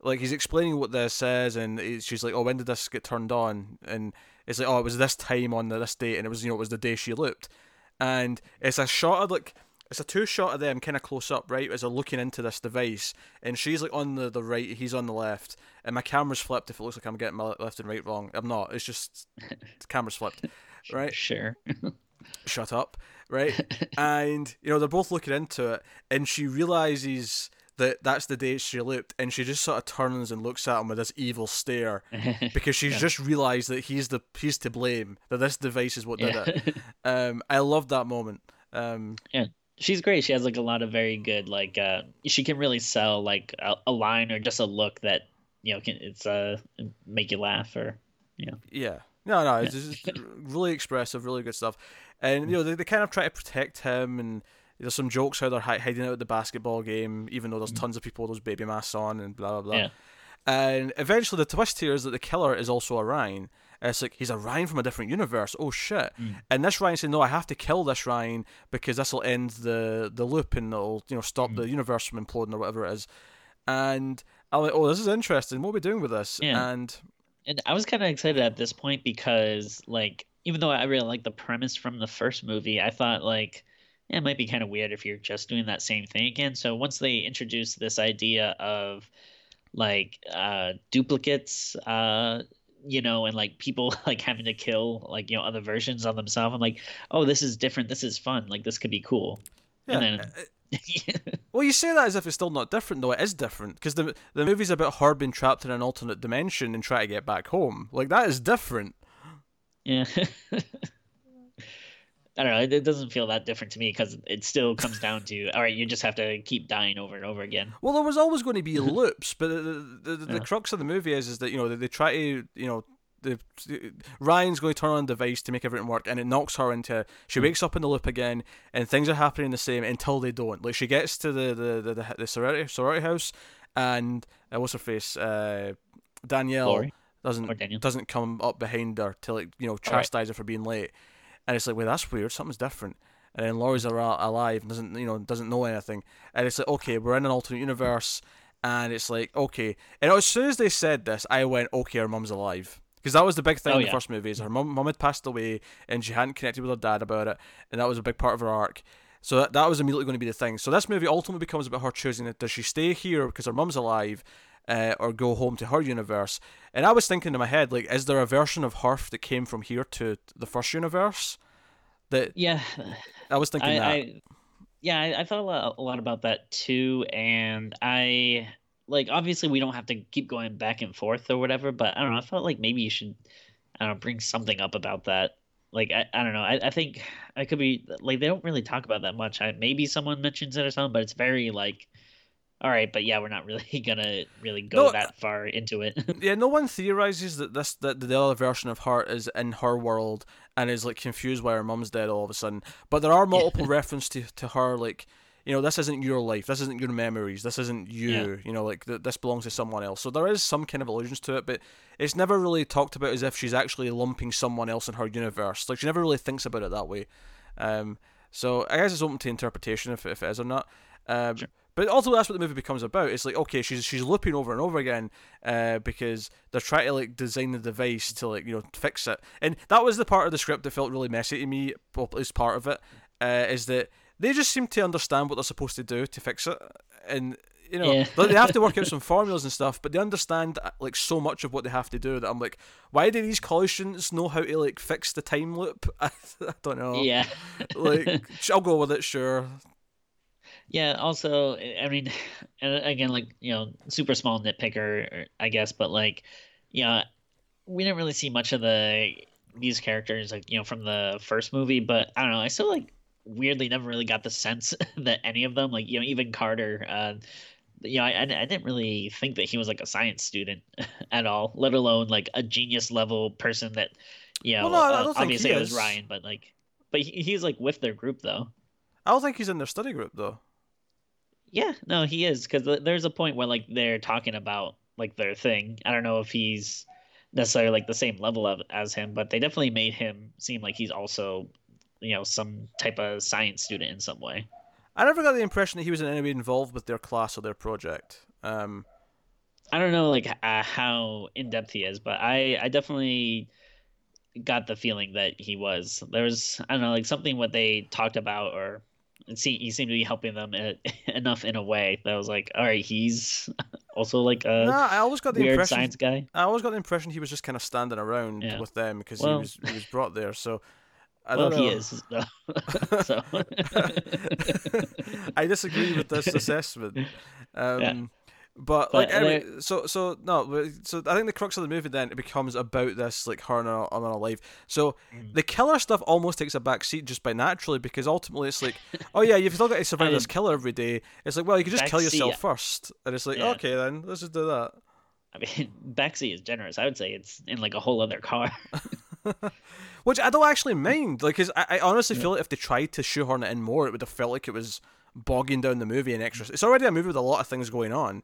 like he's explaining what this is and he- she's like oh when did this get turned on? And it's like oh it was this time on this date and it was you know it was the day she looped and it's a shot of like it's a two shot of them kind of close up right as they're looking into this device and she's like on the, the right he's on the left and my camera's flipped if it looks like i'm getting my left and right wrong. I'm not. It's just the camera's flipped [LAUGHS] right? Sure. [LAUGHS] shut up right? And you know they're both looking into it and she realizes that that's the day she looped and she just sort of turns and looks at him with this evil stare [LAUGHS] because she's Yeah. just realized that he's the he's to blame that this device is what did it [LAUGHS] um i loved that moment um She's great. She has like a lot of very good like uh she can really sell like a, a line or just a look that you know can it's uh make you laugh or you know. Yeah. No, no, it's just really expressive, really good stuff. And you know, they, they kind of try to protect him, and there's some jokes how they're hiding out at the basketball game, even though there's tons of people with those baby masks on and blah blah blah. Yeah. And eventually, the twist here is that the killer is also a Ryan. And it's like he's a Ryan from a different universe. Oh shit! Mm. And this Ryan said, "No, I have to kill this Ryan because this will end the the loop and it'll you know stop Mm. the universe from imploding or whatever it is." And I'm like, "Oh, this is interesting. What are we doing with this?" Yeah. And and I was kind of excited at this point because like even though I really like the premise from the first movie, I thought like it might be kind of weird if you're just doing that same thing again. So once they introduced this idea of like uh duplicates uh you know and like people [LAUGHS] like having to kill like you know other versions of themselves i'm like oh this is different this is fun like this could be cool yeah, And uh, [LAUGHS] then- Well, you say that as if it's still not different, though. It is different because the the movie's about her being trapped in an alternate dimension and trying to get back home. Like that is different. Yeah. [LAUGHS] I don't know. It, it doesn't feel that different to me because it still comes down to all right. You just have to keep dying over and over again. Well, there was always going to be [LAUGHS] loops, but the the, the, the crux of the movie is is that you know they, they try to you know. The, Ryan's going to turn on the device to make everything work, and it knocks her into. She wakes up in the loop again, and things are happening the same until they don't. Like she gets to the the the, the, the sorority sorority house, and uh, what's her face, uh, Danielle Lori doesn't doesn't come up behind her to like you know right. chastise her for being late, and it's like, wait, that's weird. Something's different. And then Lori's alive and doesn't you know doesn't know anything, and it's like, okay, we're in an alternate universe, and it's like, okay, and as soon as they said this, I went, okay, her mum's alive. Because that was the big thing Oh, in the yeah. first movie is her mm-hmm. mum, mum had passed away and she hadn't connected with her dad about it, and that was a big part of her arc. So that, that was immediately going to be the thing. So this movie ultimately becomes about her choosing it. Does she stay here because her mum's alive, uh, or go home to her universe? And I was thinking in my head, like, is there a version of her that came from here to the first universe? That Yeah, I was thinking I, that. I yeah, I, I thought a lot, a lot about that too, and I like obviously we don't have to keep going back and forth or whatever, but I don't know. I felt like maybe you should, I don't know, bring something up about that. Like I, I don't know. I, I think I could be like they don't really talk about that much. I, maybe someone mentions it or something, but it's very like, all right, but yeah, we're not really [LAUGHS] gonna really go No, that far into it. [LAUGHS] yeah, no one theorizes that this that the other version of her is in her world and is like confused why her mum's dead all of a sudden. But there are multiple [LAUGHS] references to, to her like you know this isn't your life, this isn't your memories, this isn't you. Yeah. You know like th- this belongs to someone else. So there is some kind of allusions to it, but it's never really talked about as if she's actually lumping someone else in her universe. Like she never really thinks about it that way. Um, so I guess it's open to interpretation if, if it is or not. Um, Sure. But ultimately, that's what the movie becomes about. It's like okay, she's she's looping over and over again uh, because they're trying to like design the device to like you know fix it. And that was the part of the script that felt really messy to me. Well, at part of it uh, is that they just seem to understand what they're supposed to do to fix it, and you know Yeah. they have to work out [LAUGHS] some formulas and stuff. But they understand like so much of what they have to do that I'm like, why do these college students know how to like fix the time loop? [LAUGHS] I, don't know. yeah. Like [LAUGHS] I'll go with it, sure. Yeah, also, I mean, [LAUGHS] and again, like, you know, super small nitpicker, I guess, but like, yeah, we didn't really see much of the these characters, like, you know, from the first movie, but I don't know, I still like weirdly never really got the sense [LAUGHS] that any of them, like, you know, even Carter, uh, you know, I, I didn't really think that he was like a science student [LAUGHS] at all, let alone like a genius level person that, you know, Well, no, I uh, obviously he it was is. Ryan, but like, but he, he's like with their group though. I don't think he's in their study group though. Yeah, no, he is because there's a point where like they're talking about like their thing. I don't know if he's necessarily like the same level of as him, but they definitely made him seem like he's also, you know, some type of science student in some way. I never got the impression that he was in any way involved with their class or their project. Um, I don't know like uh, how in depth he is, but I I definitely got the feeling that he was. There was I don't know like something what they talked about or it seemed, he seemed to be helping them e- [LAUGHS] enough in a way that I was like, all right, he's [LAUGHS] also like a nah, I always got the weird impression. science guy. I always got the impression he was just kind of standing around Yeah. with them because Well- he was he was brought there. So I well, don't know. he is. [LAUGHS] so I disagree with this assessment. Um, Yeah. But, But like anyway, there- so so no, so I think the crux of the movie then it becomes about this like her and her, and her life. So Mm. the killer stuff almost takes a back seat just by naturally because ultimately it's like, oh yeah, you've still got to [LAUGHS] survive this killer every day. It's like, well, you could just kill yourself yeah. first, and it's like, Yeah. okay then, let's just do that. I mean, [LAUGHS] backseat is generous. I would say it's in like a whole other car. [LAUGHS] Which I don't actually mind, like, cause I, I honestly Yeah. feel like if they tried to shoehorn it in more, it would have felt like it was bogging down the movie and extra. It's already a movie with a lot of things going on.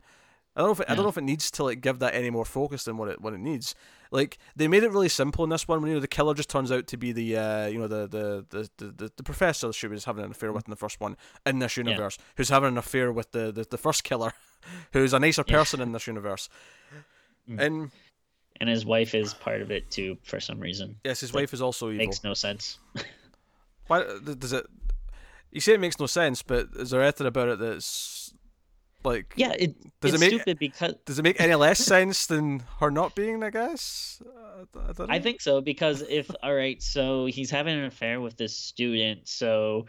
I don't know if it, I don't know if it needs to like give that any more focus than what it what it needs. Like they made it really simple in this one. When you know the killer just turns out to be the uh, you know the the, the, the, the the professor she was having an affair with in the first one in this universe, who's having an affair with the, the, the first killer, [LAUGHS] who's a nicer Yeah. person in this universe. Mm. And and his wife is part of it too for some reason. yes, his That wife is also evil. Makes no sense. Why does it? You say it makes no sense, but is there anything about it that's like? Yeah, it, Does it's it make- stupid because Does it make any less sense than her not being? I guess. Uh, I, don't I think so because if [LAUGHS] all right, so he's having an affair with this student, so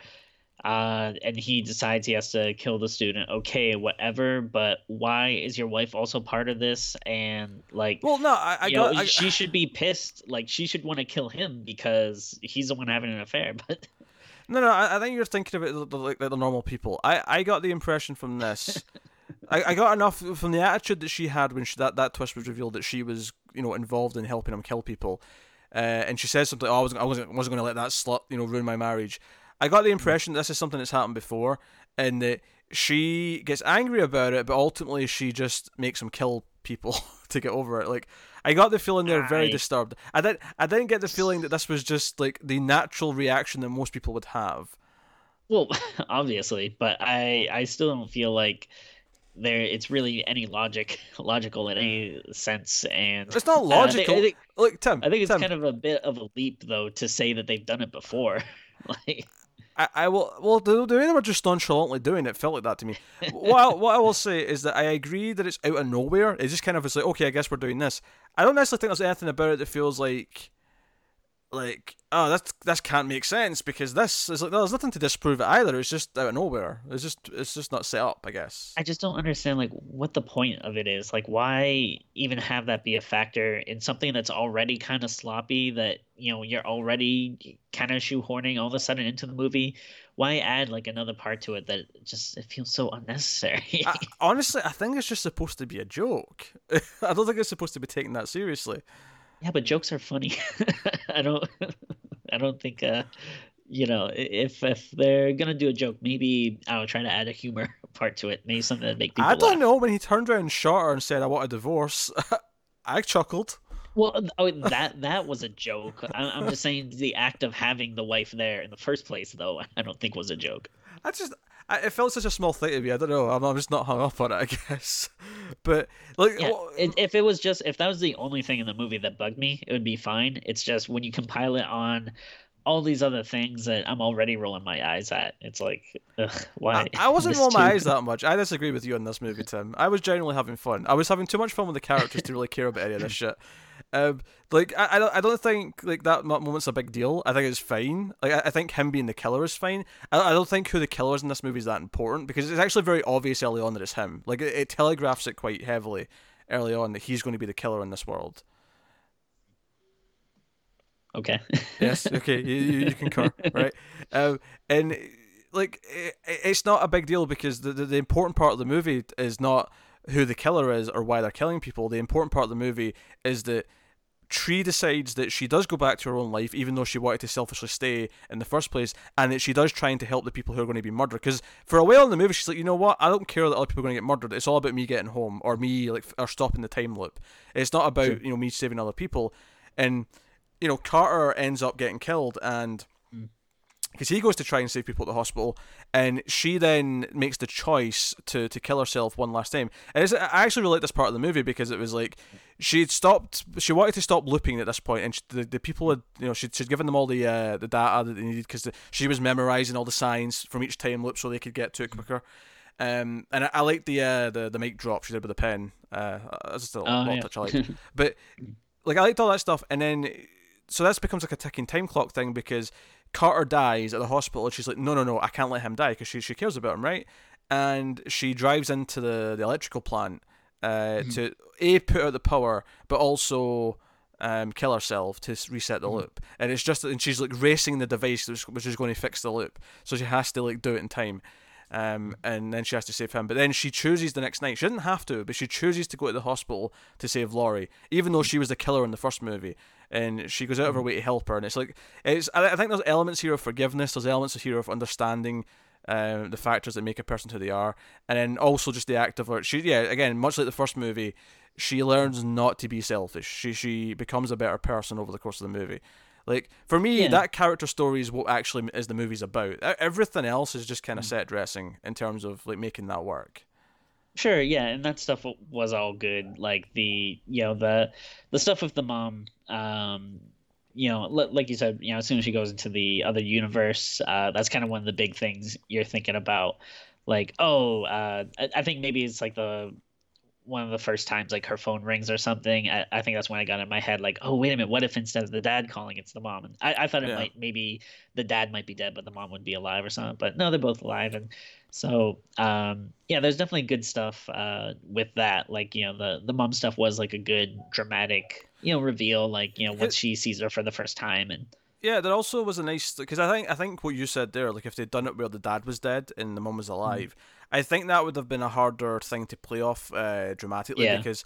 uh and he decides he has to kill the student. Okay, whatever, but why is your wife also part of this and like Well, no, I, I got. know, I, she should be pissed. Like she should want to kill him because he's the one having an affair. [LAUGHS] But no, no. I, I think you're thinking of it the- the- like the normal people. I, I got the impression from this. [LAUGHS] I, I got enough from the attitude that she had when she, that that twist was revealed that she was you know involved in helping him kill people, uh, and she says something. Oh, I wasn't I wasn't wasn't going to let that slut you know ruin my marriage. I got the impression this is something that's happened before, and that she gets angry about it, but ultimately she just makes him kill people [LAUGHS] to get over it. Like I got the feeling they're very disturbed. I didn't I didn't get the feeling that this was just like the natural reaction that most people would have. well, [LAUGHS] obviously, but I I still don't feel like there it's really any logic [LAUGHS] logical in any sense and It's not don't I think- logical. I think, Look, Tim. I think it's Tim, kind of a bit of a leap though to say that they've done it before. [LAUGHS] like I, I will. Well, the, the way they were just nonchalantly doing it felt like that to me. what, I, what I will say is that I agree that it's out of nowhere. It's just kind of it's like okay, I guess we're doing this. I don't necessarily think there's anything about it that feels like, like oh that's this can't make sense because this is like there's nothing to disprove it either. It's just out of nowhere. It's just it's just not set up. I guess. I just don't understand like what the point of it is. Like why even have that be a factor in something that's already kind of sloppy that, you know, you're already kind of shoehorning all of a sudden into the movie. Why add like another part to it that just it feels so unnecessary? I, [LAUGHS] honestly, I think it's just supposed to be a joke. [LAUGHS] I don't think it's supposed to be taken that seriously. yeah, but jokes are funny. [LAUGHS] I don't I don't think uh you know, if if they're gonna do a joke, maybe I'll try to add a humor part to it. Maybe something that make people I don't laugh. know when he turned around and shot her and said, "I want a divorce." I chuckled. Well, oh, that that was a joke. I, I'm just saying the act of having the wife there in the first place, though, I don't think was a joke. I just, I, it felt such a small thing to me. I don't know. I'm, I'm just not hung up on it, I [LAUGHS] guess. But like, Yeah, it, if it was just if that was the only thing in the movie that bugged me, it would be fine. It's just when you compile it on all these other things that I'm already rolling my eyes at. It's like, ugh, why? I, I wasn't rolling my eyes [LAUGHS] that much. I disagree with you on this movie, Tim. I was genuinely having fun. I was having too much fun with the characters to really care about any of this [LAUGHS] shit. Um, like I, I don't, I don't think like that moment's a big deal. I think it's fine. Like I, I think him being the killer is fine. I, I don't think who the killer is in this movie is that important because it's actually very obvious early on that it's him. Like it, it telegraphs it quite heavily early on that he's going to be the killer in this world. Okay. [LAUGHS] Yes. Okay. You, you, you concur, right? Um, and like it, it's not a big deal because the, the the important part of the movie is not who the killer is or why they're killing people. The important part of the movie is that Tree decides that she does go back to her own life, even though she wanted to selfishly stay in the first place, and that she does trying to help the people who are going to be murdered. Because for a while in the movie, she's like, you know what? I don't care that other people are going to get murdered. It's all about me getting home or me like or stopping the time loop. It's not about sure. you know me saving other people. And you know Carter ends up getting killed, and because he goes to try and save people at the hospital, and she then makes the choice to to kill herself one last time. And I actually really like this part of the movie because it was like she'd stopped, she wanted to stop looping at this point, and she, the the people had you know she'd, she'd given them all the uh, the data that they needed because the, she was memorizing all the signs from each time loop so they could get to it quicker. Um, and I, I like the uh, the the mic drop she did with the pen. Uh, that's just a oh, yeah. touch I like. [LAUGHS] but like I liked all that stuff, and then so this becomes like a ticking time clock thing because Carter dies at the hospital, and she's like, "No, no, no, I can't let him die because she she cares about him, right?" And she drives into the the electrical plant uh, mm-hmm. to a put out the power, but also um, kill herself to reset the mm-hmm. loop. And it's just and she's like racing the device which is going to fix the loop, so she has to like do it in time. Um, and then she has to save him. But then she chooses the next night. She didn't have to, but she chooses to go to the hospital to save Lori, even though she was the killer in the first movie. And she goes out of her mm. way to help her. And it's like it's. I think there's elements here of forgiveness. There's elements here of understanding. Uh, the factors that make a person who they are, and then also just the act of her. She, yeah, again, much like the first movie, she learns not to be selfish. She she becomes a better person over the course of the movie. Like for me, yeah. that character story is what actually is the movie's about. Everything else is just kind of mm. set dressing in terms of like making that work. Sure, yeah, and that stuff was all good. Like the you know the the stuff with the mom. Um, you know, like you said, you know, as soon as she goes into the other universe, uh, that's kind of one of the big things you're thinking about. Like, oh, uh, I, I think maybe it's like the one of the first times like her phone rings or something, I, I, think that's when I got in my head like, oh wait a minute, what if instead of the dad calling, it's the mom? And I, I thought it yeah. might maybe the dad might be dead, but the mom would be alive or something. But no, they're both alive, and so um, yeah, there's definitely good stuff uh, with that. Like you know, the the mom stuff was like a good dramatic you know reveal, like you know once she sees her for the first time and. Yeah, there also was a nice because I think I think what you said there, like if they'd done it where the dad was dead and the mom was mm-hmm. alive, mm-hmm I think that would have been a harder thing to play off uh, dramatically yeah. because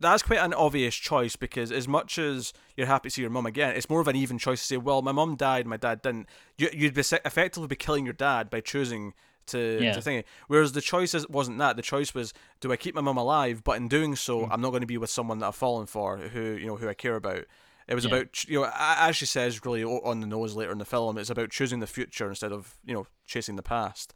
that's quite an obvious choice because as much as you're happy to see your mum again, it's more of an even choice to say, well, my mum died, my dad didn't. You, would be effectively be killing your dad by choosing to, yeah. to think. Whereas the choice wasn't that. The choice was, do I keep my mum alive? But in doing so, mm. I'm not going to be with someone that I've fallen for, who you know, who I care about. It was yeah. about you know, as she says, really on the nose later in the film, it's about choosing the future instead of you know chasing the past.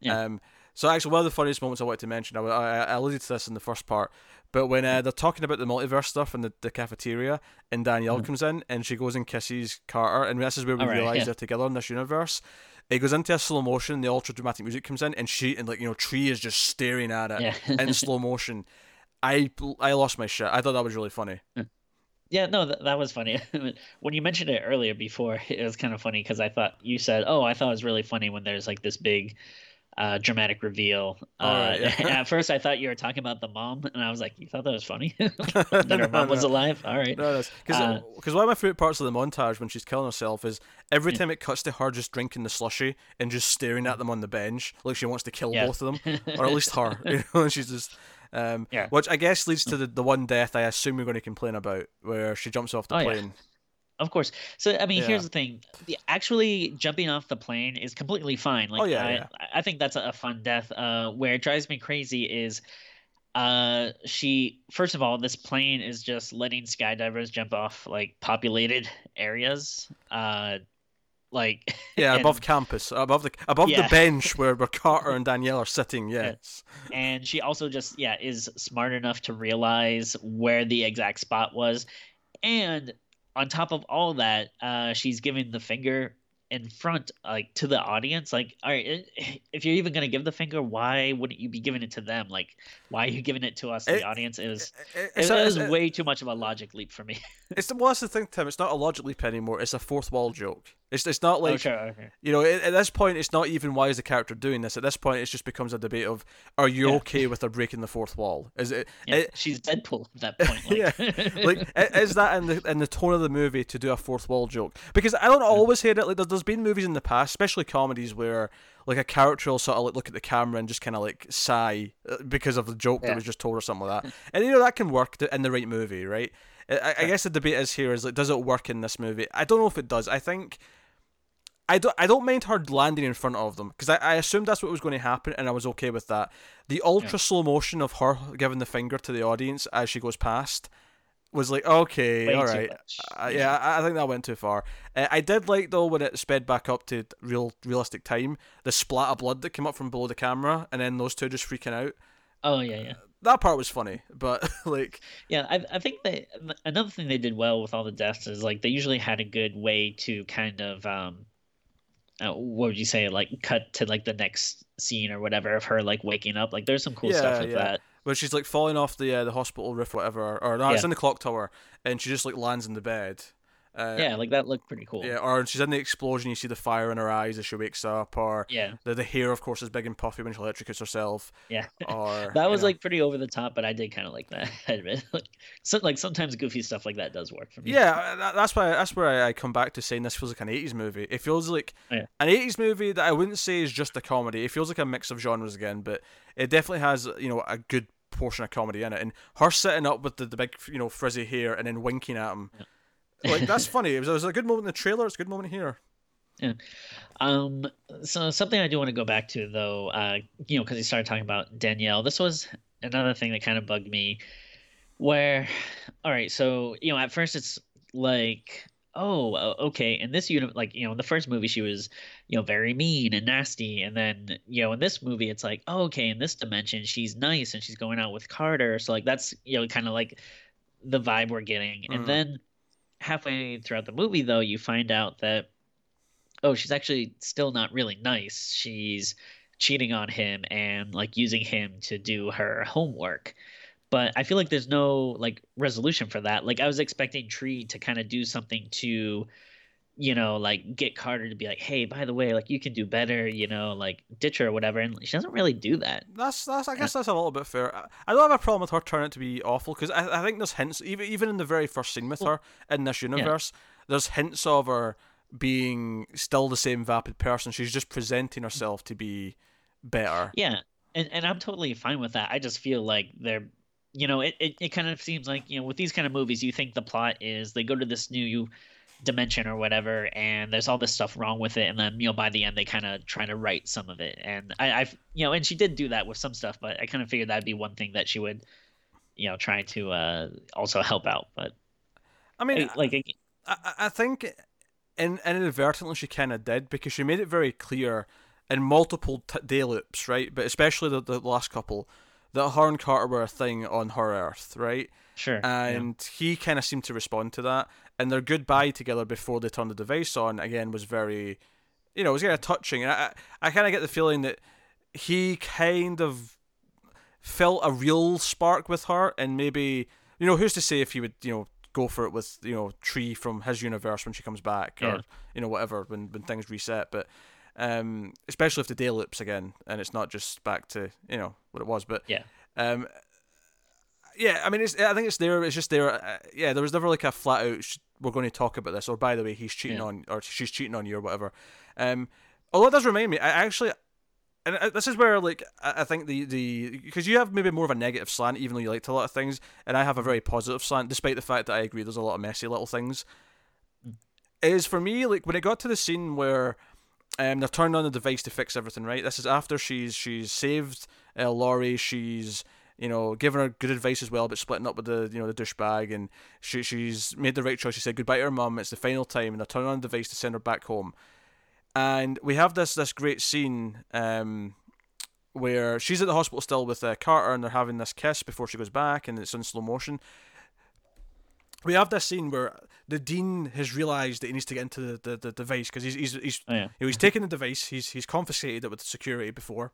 Yeah. Um, so actually, one of the funniest moments I wanted to mention, I, I, I alluded to this in the first part, but when uh, they're talking about the multiverse stuff in the, the cafeteria, and Danielle mm. comes in and she goes and kisses Carter, and this is where we right, realize yeah. they're together in this universe. It goes into a slow motion, the ultra dramatic music comes in, and she and like you know, Tree is just staring at it yeah. in [LAUGHS] slow motion. I I lost my shit. I thought that was really funny. Yeah, no, that, that was funny. [LAUGHS] when you mentioned it earlier before, [LAUGHS] it was kind of funny because I thought you said, "Oh, I thought it was really funny when there's like this big uh, dramatic reveal. Uh, right, yeah. [LAUGHS] at first, I thought you were talking about the mom, and I was like, "You thought that was funny that her no, mom no. was alive?" All right. No, because uh, because one of my favorite parts of the montage when she's killing herself is every time it cuts to her just drinking the slushy and just staring at them on the bench, like she wants to kill yeah. both of them, or at least her. You know, and she's just. Um, yeah. Which I guess leads to the, the one death I assume we're going to complain about, where she jumps off the oh, plane. Yeah of course. So I mean, yeah. here's the thing: the, actually jumping off the plane is completely fine. Like, oh, yeah, I, yeah. I think that's a, fun death. Uh, where it drives me crazy is, uh, she first of all, this plane is just letting skydivers jump off like populated areas. Uh, like [LAUGHS] yeah, and, above campus, above the above yeah. the bench where, where [LAUGHS] Carter and Danielle are sitting. Yes, and she also just yeah is smart enough to realize where the exact spot was, and on top of all that, uh, she's giving the finger in front, like to the audience. Like, all right, [SIGHS] if you're even gonna give the finger, why wouldn't you be giving it to them? Like, why are you giving it to us, the it, audience? It was it, it, it was way too much of a logic leap for me. [LAUGHS] it's the well, that's the thing, Tim. It's not a logic leap anymore. It's a fourth wall joke. It's it's not like sure, okay. you know at, at this point it's not even why is the character doing this. At this point, it just becomes a debate of are you Yeah. okay with her breaking the fourth wall? Is it, Yeah, it she's Deadpool at that point. Like, [LAUGHS] Yeah, like is that in the in the tone of the movie to do a fourth wall joke? Because I don't always hear it. Like there's, there's been movies in the past, especially comedies, where like a character will sort of like look at the camera and just kind of like sigh uh, because of the joke that was just told or something like that. And you know that can work in the right movie, right? I, I- I guess the debate is here is like, does it work in this movie? I don't know if it does. I think. I don't, I don't mind her landing in front of them because I, I assumed that's what was going to happen and I was okay with that. The ultra slow motion of her giving the finger to the audience as she goes past was like okay, Way all right, uh, yeah, I, I think that went too far. Uh, I did like though when it sped back up to real realistic time, the splat of blood that came up from below the camera, and then those two just freaking out. oh yeah, yeah. That part was funny, but [LAUGHS] like, Yeah, I I think that another thing they did well with all the deaths is like they usually had a good way to kind of um, uh, what would you say like cut to like the next scene or whatever of her like waking up. Like there's some cool Yeah, stuff with yeah. that. when she's like falling off the uh, the hospital roof, whatever, or no, it's in the clock tower, and she just like lands in the bed. Uh, Yeah, like that looked pretty cool. Yeah, or she's in the explosion. You see the fire in her eyes as she wakes up, or Yeah, the the hair, of course, is big and puffy when she electrocutes herself. yeah. Or [LAUGHS] that you was know. like pretty over the top, but I did kind of like that. [LAUGHS] I admit. [LAUGHS] like, so, like sometimes goofy stuff like that does work for me. Yeah, that, that's why that's where I, I come back to saying this feels like an '80s movie. It feels like Oh, Yeah. an '80s movie that I wouldn't say is just a comedy. It feels like a mix of genres again, but it definitely has you know a good portion of comedy in it. And her sitting up with the, the big you know frizzy hair and then winking at him, like that's [LAUGHS] funny. It was, it was a good moment in the trailer. It's a good moment here. Yeah. Um, so something I do want to go back to though, uh, you know, because you started talking about Danielle. This was another thing that kind of bugged me, where, all right, so you know, at first it's like, oh, okay, in this unit, like you know, in the first movie she was, you know, very mean and nasty, and then you know, in this movie it's like, oh, okay, in this dimension she's nice and she's going out with Carter, so like that's you know, kind of like the vibe we're getting, Mhm. and then halfway throughout the movie though, you find out that oh, she's actually still not really nice. She's cheating on him and like using him to do her homework. But I feel like there's no like resolution for that. Like I was expecting Tree to kind of do something to, you know, like get Carter to be like, hey, by the way, like you can do better, you know, like ditch her or whatever. And she doesn't really do that. That's that's. I uh, guess that's a little bit fair. I- don't have a problem with her turning out to be awful because I, I think there's hints even even in the very first scene with her in this universe. There's hints of her being still the same vapid person. She's just presenting mm-hmm. herself to be better. Yeah, and and I'm totally fine with that. I just feel like they're, you know, it, it, it kind of seems like you know with these kind of movies, you think the plot is they go to this new dimension or whatever, and there's all this stuff wrong with it, and then you know by the end they kind of try to right some of it, and I, I, you know, and she did do that with some stuff, but I kind of figured that'd be one thing that she would, you know, try to uh also help out, but I mean, like I, I- I think in, inadvertently she kind of did because she made it very clear in multiple t- day loops, right? But especially the, the last couple, that her and Carter were a thing on her Earth, right? sure, yeah. and he kind of seemed to respond to that. And their goodbye together before they turned the device on again was very, you know, it was kind of touching. And I, I kind of get the feeling that he kind of felt a real spark with her, and maybe, you know, who's to say if he would, you know, go for it with, you know, Tree from his universe when she comes back, Yeah. or you know, whatever when when things reset, but. Um, especially if the day loops again, and it's not just back to you know what it was, but yeah, um, yeah, I mean, it's, I think it's there. It's just there. Uh, yeah, there was never like a flat out. Sh- we're going to talk about this, or by the way, he's cheating Yeah. on, or she's cheating on you, or whatever. Um, although it does remind me, I actually, and this is where like I think the the because you have maybe more of a negative slant, even though you liked a lot of things, and I have a very positive slant, despite the fact that I agree there's a lot of messy little things. Is for me like when it got to the scene where um, they're turning on the device to fix everything, right? This is after she's she's saved uh, Lori. She's you know giving her good advice as well, but splitting up with the you know the douchebag, and she she's made the right choice. She said goodbye to her mum. It's the final time, and they're turning on the device to send her back home. And we have this this great scene um, where she's at the hospital still with uh, Carter, and they're having this kiss before she goes back, and it's in slow motion. We have this scene where the dean has realised that he needs to get into the, the, the device because he's he's he's oh yeah, you know, he's taken the device. He's he's confiscated it with security before,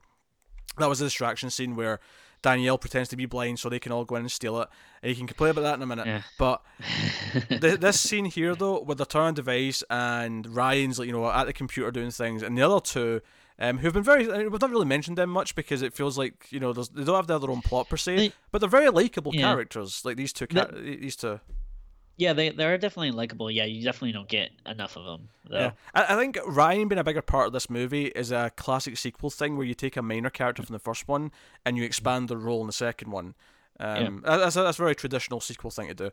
that was the distraction scene where Danielle pretends to be blind so they can all go in and steal it. And you can complain about that in a minute. Yeah. But [LAUGHS] th- this scene here, though, with the turn device and Ryan's like you know at the computer doing things, and the other two. Um, who've been very we've not really mentioned them much because it feels like you know they don't have their own plot per se, They- but they're very likable Yeah. characters. Like these two, these two. Yeah, they they're definitely likable. Yeah, you definitely don't get enough of them though. Yeah, I, I think Ryan being a bigger part of this movie is a classic sequel thing where you take a minor character from the first one and you expand their role in the second one. Um, that- that's a, that's a very traditional sequel thing to do.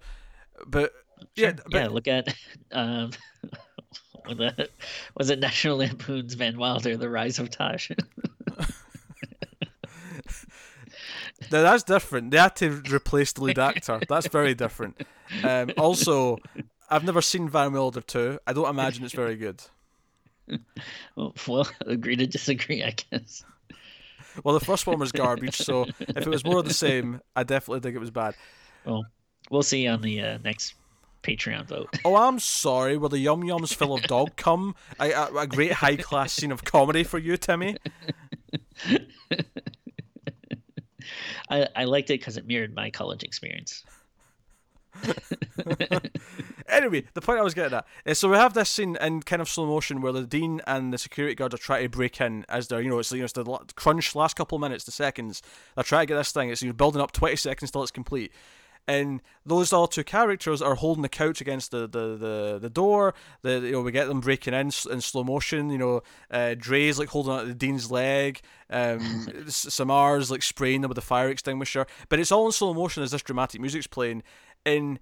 But yeah, but yeah. Look at [LAUGHS] um, [LAUGHS] was it was it National Lampoon's Van Wilder: The Rise of Taj? [LAUGHS] Now, that's different. They had to replace the lead actor. That's very different. Um, also, I've never seen Van Wilder 2. I don't imagine it's very good. well, [LAUGHS] agree to disagree, I guess. Well, the first one was garbage, so if it was more of the same, I definitely think it was bad. Well, we'll see on the uh, next Patreon vote. [LAUGHS] Oh, I'm sorry. Were the yum yums full of dog cum? A, a, a great high class scene of comedy for you, Timmy. [LAUGHS] I, I liked it because it mirrored my college experience. [LAUGHS] Anyway, the point I was getting at is so we have this scene in kind of slow motion where the dean and the security guard are trying to break in as they're, you know, it's, you know, it's the crunch last couple of minutes, the seconds. They're trying to get this thing. It's you're building up 20 seconds till it's complete. And those other two characters are holding the couch against the, the, the, the door. The you know we get them breaking in in slow motion. You know, uh, Dre's like holding on to the dean's leg. Um, [LAUGHS] Samar's like spraying them with a fire extinguisher. But it's all in slow motion as this dramatic music's playing. And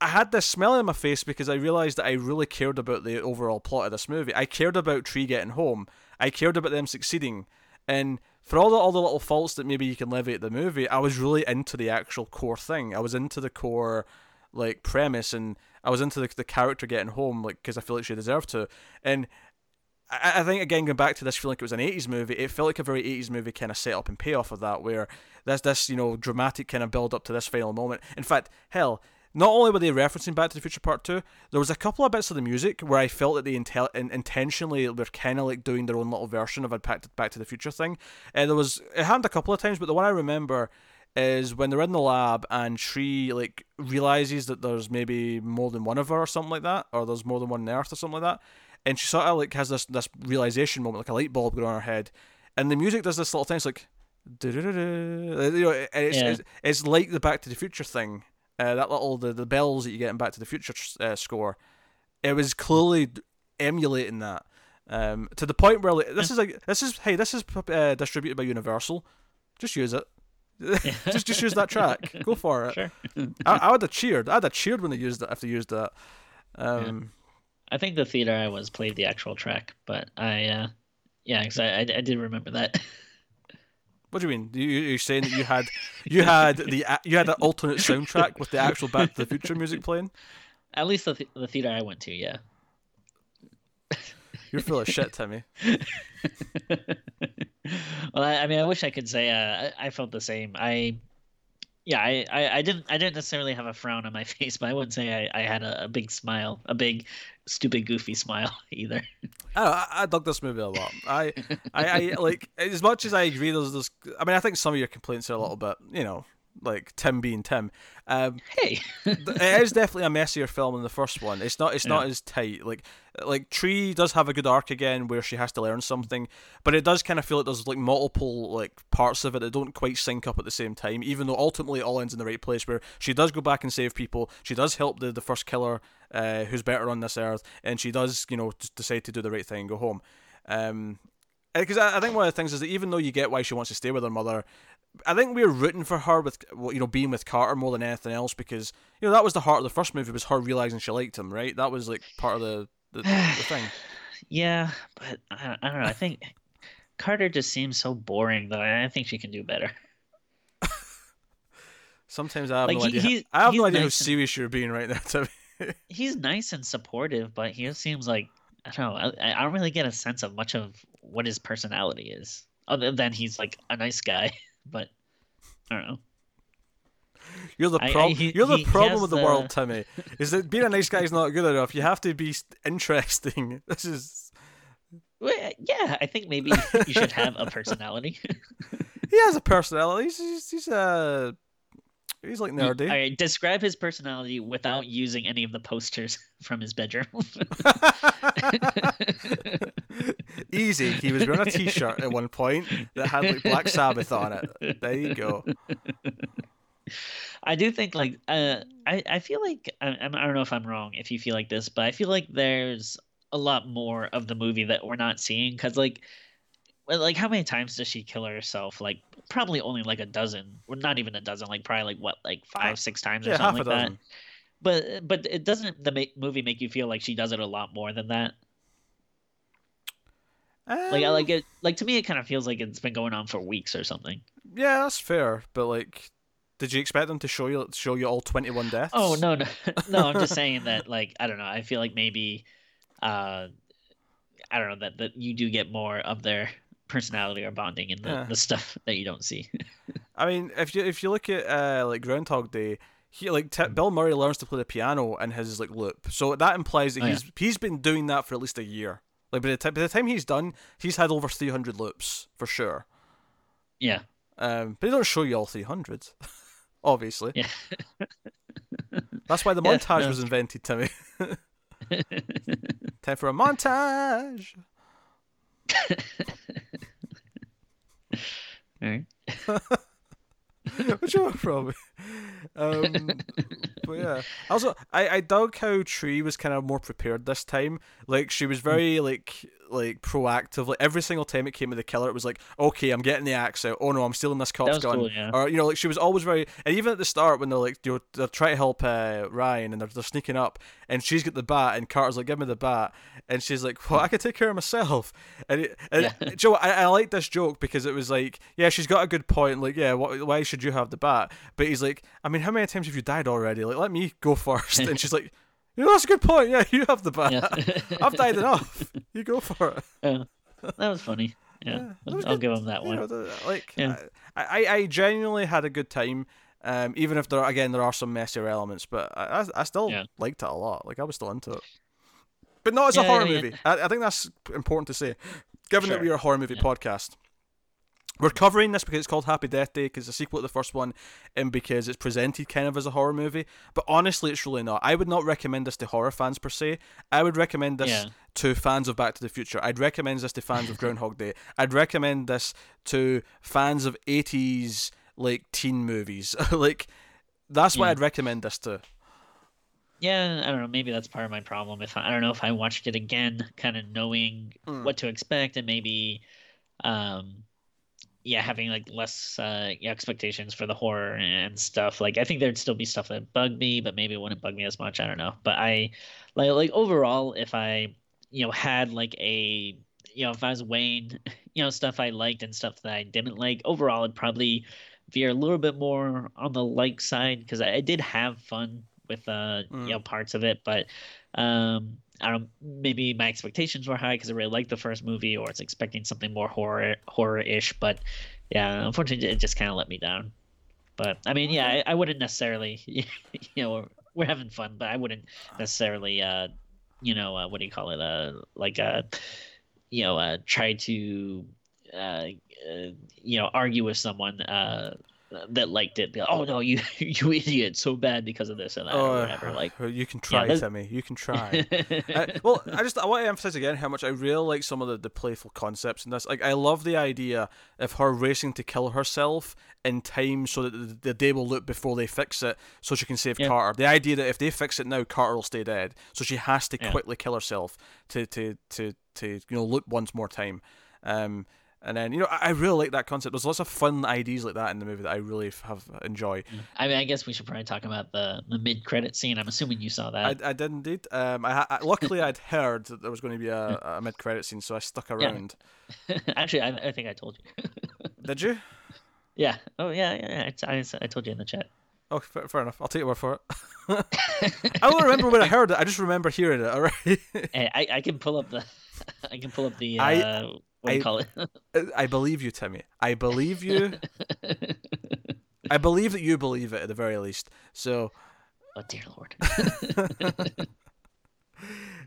I had this smell in my face because I realized that I really cared about the overall plot of this movie. I cared about Tree getting home. I cared about them succeeding. And for all the all the little faults that maybe you can levy at the movie, I was really into the actual core thing. I was into the core like premise, and I was into the, the character getting home, like because I feel like she deserved to. And I, I think again going back to this feeling like it was an eighties movie, it felt like a very eighties movie kind of setup and payoff of that, where there's this you know dramatic kind of build up to this final moment. In fact, hell, not only were they referencing Back to the Future Part Two, there was a couple of bits of the music where I felt that they intel- in- intentionally were kind of like doing their own little version of a Back to, Back to the Future thing. And there was it happened a couple of times, but the one I remember is when they're in the lab and Tree like realizes that there's maybe more than one of her or something like that, or there's more than one Earth or something like that, and she sort of like has this this realization moment, like a light bulb going on her head, and the music does this little thing, it's like. You know, it's, Yeah. it's, it's like the Back to the Future thing. Uh, that little the, the bells that you get in Back to the Future uh, score. It was clearly emulating that um, to the point where like, this is like this is hey this is uh, distributed by Universal. Just use it. [LAUGHS] just just use that track. Go for it. Sure. I, I would have cheered. I'd have cheered when they used it if they used that. Um, I think the theater I was played the actual track, but I, uh, yeah, because I, I, I did remember that. [LAUGHS] What do you mean? You you are saying that you had you had the you had an alternate soundtrack with the actual Back to the Future music playing? At least the, th- the theater I went to, yeah. You're full of shit, Timmy. [LAUGHS] well, I, I mean, I wish I could say uh, I, I felt the same. I, yeah, I, I, I didn't I didn't necessarily have a frown on my [LAUGHS] face, but I wouldn't say I, I had a, a big smile, a big, stupid, goofy smile [LAUGHS] either. I, I dug this movie a lot. I, I, I like as much as I agree. There's, there's, I mean, I think some of your complaints are a little bit, you know, like Tim being Tim. Um, Hey, it is definitely a messier film than the first one. It's not. It's not as tight. Like like Tree does have a good arc again where she has to learn something, but it does kind of feel like there's like multiple like parts of it that don't quite sync up at the same time. Even though ultimately it all ends in the right place, where she does go back and save people. She does help the the first killer, uh, who's better on this earth, and she does you know decide to do the right thing and go home. Um, because I, I think one of the things is that even though you get why she wants to stay with her mother, I think we're rooting for her with you know being with Carter more than anything else because you know that was the heart of the first movie was her realizing she liked him, right? That was like part of the the, the [SIGHS] thing. yeah, but I, I don't know. I think Carter just seems so boring, though. I think she can do better. [LAUGHS] Sometimes I have Like, no he- idea. he's- I have no idea how nice and- serious you're being right now. [LAUGHS] Timmy. He's nice and supportive, but he just seems like I don't know. I, I don't really get a sense of much of what his personality is, other than he's like a nice guy. [LAUGHS] But I don't know. You're the problem. you're the he- problem with the, the- world, Timmy. Is that being a nice guy is not good enough. You have to be interesting. [LAUGHS] This is Well, yeah, I think maybe you should have a personality. [LAUGHS] he has a personality. He's he's, he's uh he's like nerdy. All right, describe his personality without using any of the posters [LAUGHS] from his bedroom. [LAUGHS] Easy. He was wearing a T-shirt at one point that had like Black Sabbath on it. There you go. I do think like uh, I I feel like I, I don't know if I'm wrong if you feel like this, but I feel like there's a lot more of the movie that we're not seeing because like like how many times does she kill herself? Like probably only like a dozen, or not even a dozen. Like probably like what, like five, six times or Yeah, half something like that. But but it doesn't the ma- movie make you feel like she does it a lot more than that? Like I Um, like it. Like to me, it kind of feels like it's been going on for weeks or something. Yeah, that's fair. But like, did you expect them to show you show you all twenty one deaths? Oh no no [LAUGHS] no! I'm just saying that like I don't know. I feel like maybe, uh, I don't know that that you do get more of their personality or bonding in the, Yeah. the stuff [LAUGHS] that you don't see. [LAUGHS] I mean, if you if you look at uh, like Groundhog Day, he like t- Bill Murray learns to play the piano in his like loop, so that implies that Oh, yeah. he's he's been doing that for at least a year. Like by the time by the time he's done, he's had over three hundred loops for sure. yeah. Um, but they don't show you all three hundred, [LAUGHS] obviously. Yeah. That's why the Yeah, montage no. was invented, Timmy. Time for a montage. Right. [LAUGHS] Which one probably. Um, but yeah, also I, I dug how Tree was kind of more prepared this time. Like she was very like like proactively every single time it came to the killer, it was like, okay, I'm getting the axe out. Oh no, I'm stealing this cop's gun. cool, yeah. Or you know, like she was always very. And even at the start when they're like, you know, they're trying to help uh, Ryan and they're, they're sneaking up, and she's got the bat, and Carter's like, give me the bat, and she's like, well, I could take care of myself. And, it, and Yeah. [LAUGHS] Joe, I, I like this joke because it was like, yeah, she's got a good point. Like, yeah, wh- why should you have the bat? But he's like, I mean, how many times have you died already? Like, let me go [LAUGHS] first. And she's like, you know, that's a good point. Yeah, [LAUGHS] you have the bat. Yeah. [LAUGHS] I've died enough. [LAUGHS] You go for it. Yeah. That was funny. Yeah, Yeah, was I'll good. give him that one. like, Yeah. I, I, I genuinely had a good time. Um, even if there again there are some messier elements, but I, I, still liked it a lot. Like I was still into it, but not as a horror movie. I, I think that's important to say, given that we are a horror movie podcast. We're covering this because it's called Happy Death Day because it's a sequel to the first one, and because it's presented kind of as a horror movie. But honestly, it's really not. I would not recommend this to horror fans per se. I would recommend this Yeah. to fans of Back to the Future. I'd recommend this to fans of [LAUGHS] Groundhog Day. I'd recommend this to fans of 80s like teen movies. [LAUGHS] like that's Yeah. I'd recommend this to. Yeah, I don't know. Maybe that's part of my problem. If I, I don't know if I watched it again, kind of knowing Mm. what to expect, and maybe, um, yeah, having like less uh, expectations for the horror and stuff. Like I think there'd still be stuff that bugged me, but maybe it wouldn't bug me as much. I don't know. But I like like overall, if I you know had like a you know if I was weighing [LAUGHS] you know stuff I liked and stuff that I didn't like, overall I'd probably veer a little bit more on the like side because I, I did have fun with uh Mm. you know parts of it, but um I don't maybe my expectations were high because I really liked the first movie, or it's expecting something more horror horror ish. But yeah, unfortunately, it just kind of let me down. But I mean, yeah, I, I wouldn't necessarily, [LAUGHS] you know, we're, we're having fun, but I wouldn't necessarily, uh, you know, uh, what do you call it, uh, like, uh, you know, uh, try to, uh, uh, you know, argue with someone, uh, that liked it. Like, oh no, you [LAUGHS] you idiot, so bad because of this and that or whatever. Like, [SIGHS] you can try, that's- Timmy. You can [LAUGHS] try. I, well, I just I want to emphasize again how much I really like some of the, the playful concepts in this. Like, I love the idea of her racing to kill herself in time so that the, the day will loop before they fix it, so she can save Yeah. Carter. The idea that if they fix it now, Carter will stay dead, so she has to Yeah. quickly kill herself to to to to you know loop once more time. Um, and then you know I, I really like that concept. There's lots of fun ideas like that in the movie that I really have enjoy. I mean, I guess we should probably talk about the the mid credit scene. I'm assuming you saw that. I did indeed. Um, I, I luckily I'd heard that there was going to be a, a mid credit scene, so I stuck around. [LAUGHS] Actually, I, I think I told you. [LAUGHS] Did you? yeah. Oh yeah, yeah. yeah. I, I, I told you in the chat. Oh, fair, fair enough. I'll take your word for it. [LAUGHS] I don't remember when I heard it. I just remember hearing it. All right. Hey, I, I can pull up the I can pull up the uh, I- what I- call it? I believe you, Timmy. I believe you. [LAUGHS] I believe that you believe it at the very least. So oh dear lord. [LAUGHS]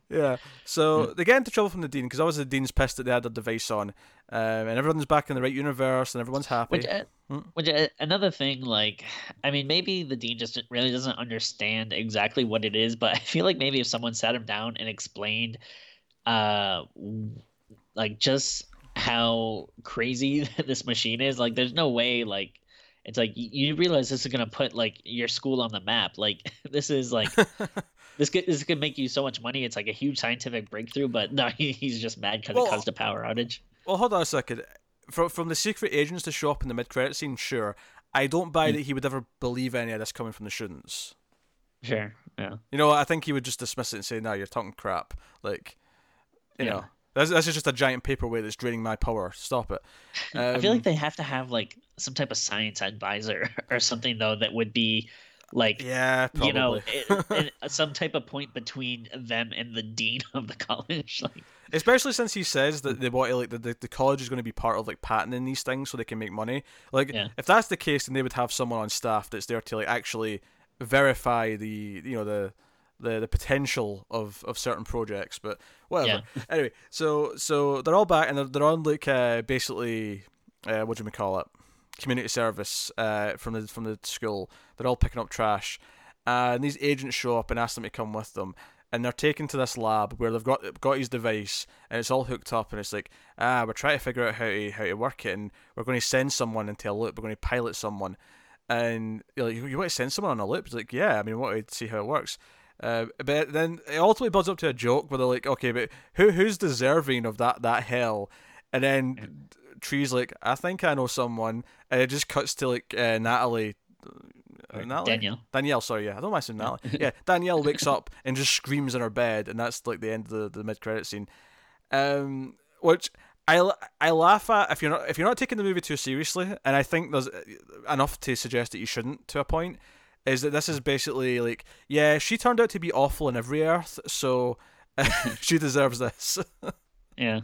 Yeah. So they get into trouble from the dean because obviously the dean's pissed that they had their device on, um, and everyone's back in the right universe and everyone's happy. Which, uh, Hmm. which uh, another thing, like, I mean, maybe the dean just really doesn't understand exactly what it is, but I feel like maybe if someone sat him down and explained, uh, like just how crazy [LAUGHS] this machine is, like, there's no way, like, it's like you realize this is gonna put like your school on the map. Like, [LAUGHS] this is like [LAUGHS] this could this could make you so much money. It's like a huge scientific breakthrough, but no, he, he's just mad because Well, it caused a power outage. well, hold on a second. From from the secret agents to show up in the mid credit scene, sure. I don't buy Hmm. that he would ever believe any of this coming from the students. Sure, yeah. You know, I think he would just dismiss it and say, "No, you're talking crap." Like, you Yeah. know, this, this is just a giant paperweight that's draining my power. Stop it. I feel Um, like they have to have like some type of science advisor [LAUGHS] or something though that would be like yeah, probably. you know it, [LAUGHS] it, some type of point between them and the dean of the [LAUGHS] college. Like Especially since he says that they want to, like the, the, the college is going to be part of like patenting these things so they can make money. Like Yeah. if that's the case, then they would have someone on staff that's there to like actually verify the you know the the, the potential of, of certain projects. But whatever. [LAUGHS] anyway, so so they're all back and they're, they're on like uh, basically uh, what do we call it? Community service uh, from the from the school. They're all picking up trash, and these agents show up and ask them to come with them and they're taken to this lab where they've got got his device and it's all hooked up and it's like ah we're trying to figure out how to how to work it and we're going to send someone into a loop we're going to pilot someone and you're like you want to send someone on a loop it's like yeah I mean what to see how it works uh, but then it ultimately builds up to a joke where they're like okay but who who's deserving of that that hell and then Tree's like I think I know someone and it just cuts to like uh, Natalie uh, Natalie? Danielle. Danielle, sorry, yeah, I don't mind saying Natalie. yeah, Danielle wakes [LAUGHS] up and just screams in her bed, and that's like the end of the, the mid credit scene. Um, which I, I laugh at if you're not if you're not taking the movie too seriously, and I think there's enough to suggest that you shouldn't to a point. Is that this is basically like yeah she turned out to be awful in every Earth, so [LAUGHS] she deserves this. [LAUGHS] Yeah.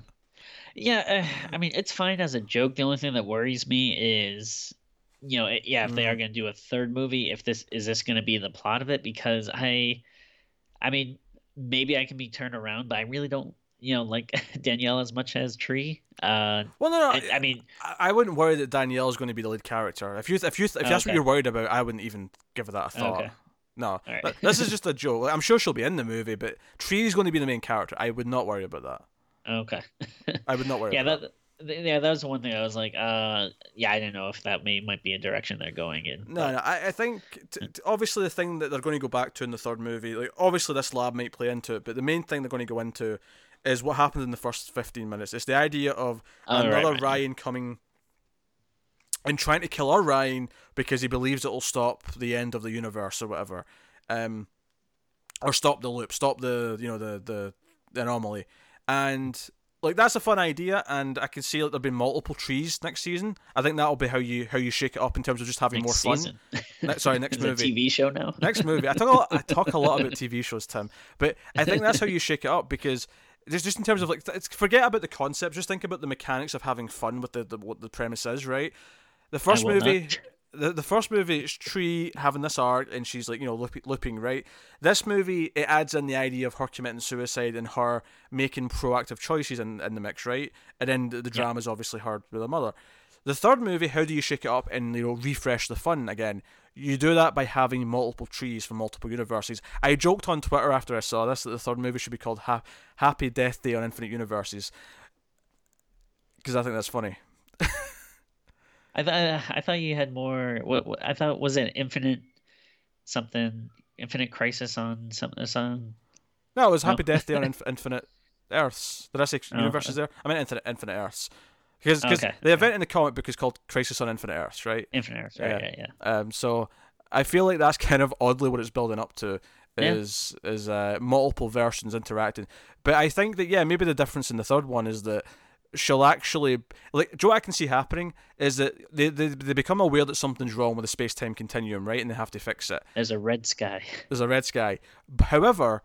Yeah, uh, I mean, it's fine as a joke. The only thing that worries me is, you know, it- yeah, if they are going to do a third movie, if this is this going to be the plot of it? Because I, I mean, maybe I can be turned around, but I really don't, you know, like [LAUGHS] Danielle as much as Tree. Uh, well, no, no, I, I mean, I, I wouldn't worry that Danielle is going to be the lead character. If you if you if that's what you're worried about, I wouldn't even give her that a thought. Okay. No, right. But this is just a joke. I'm sure she'll be in the movie, but Tree's going to be the main character. I would not worry about that. okay. I would not worry. [LAUGHS] yeah, about that. th- Yeah, that was one thing I was like, uh, yeah, I didn't know if that may might be a direction they're going in. No, no. I, I think t- t- obviously the thing that they're going to go back to in the third movie, like obviously this lab might play into it, but the main thing they're going to go into is what happened in the first fifteen minutes. It's the idea of Oh, another right. Ryan coming and trying to kill our Ryan because he believes it'll stop the end of the universe or whatever, um, or stop the loop, stop the you know the the, the anomaly, and like that's a fun idea, and I can see that there'll be multiple trees next season. I think that'll be how you how you shake it up in terms of just having Next more season. fun. Ne- sorry, next [LAUGHS] Is it a movie. TV show now. Next movie. I talk a lot, I talk a lot about TV shows, Tim, but I think that's how you shake it up because just just in terms of like it's, forget about the concept, just think about the mechanics of having fun with the, the what the premise is, right? The first movie. not. [LAUGHS] The, the first movie is Tree having this arc and she's like you know loop, looping right. This movie it adds in the idea of her committing suicide and her making proactive choices in, in the mix right, and then the, the drama is obviously hard with her mother. The third movie, how do you shake it up and you know refresh the fun again? You do that by having multiple trees from multiple universes. I joked on Twitter after I saw this that the third movie should be called ha- Happy Death Day on Infinite Universes because I think that's funny. [LAUGHS] I thought I thought you had more. What, I thought was it Infinite something Infinite Crisis on some uh, some. No, it was Happy No. Death Day on [LAUGHS] Inf- Infinite Earths. Did I say Oh, universes there? I meant Infinite Infinite Earths. Because Okay, the event in the comic book is called Crisis on Infinite Earths, right? Infinite Earths, right? Yeah. Yeah, yeah. Um, so I feel like that's [LAUGHS] kind of oddly what it's building up to Yeah. is is uh, multiple versions interacting. But I think that yeah, maybe the difference in the third one is that she'll actually like Joe I can see happening is that they, they they become aware that something's wrong with the space time continuum, right? And they have to fix it. There's a red sky. There's a red sky. However,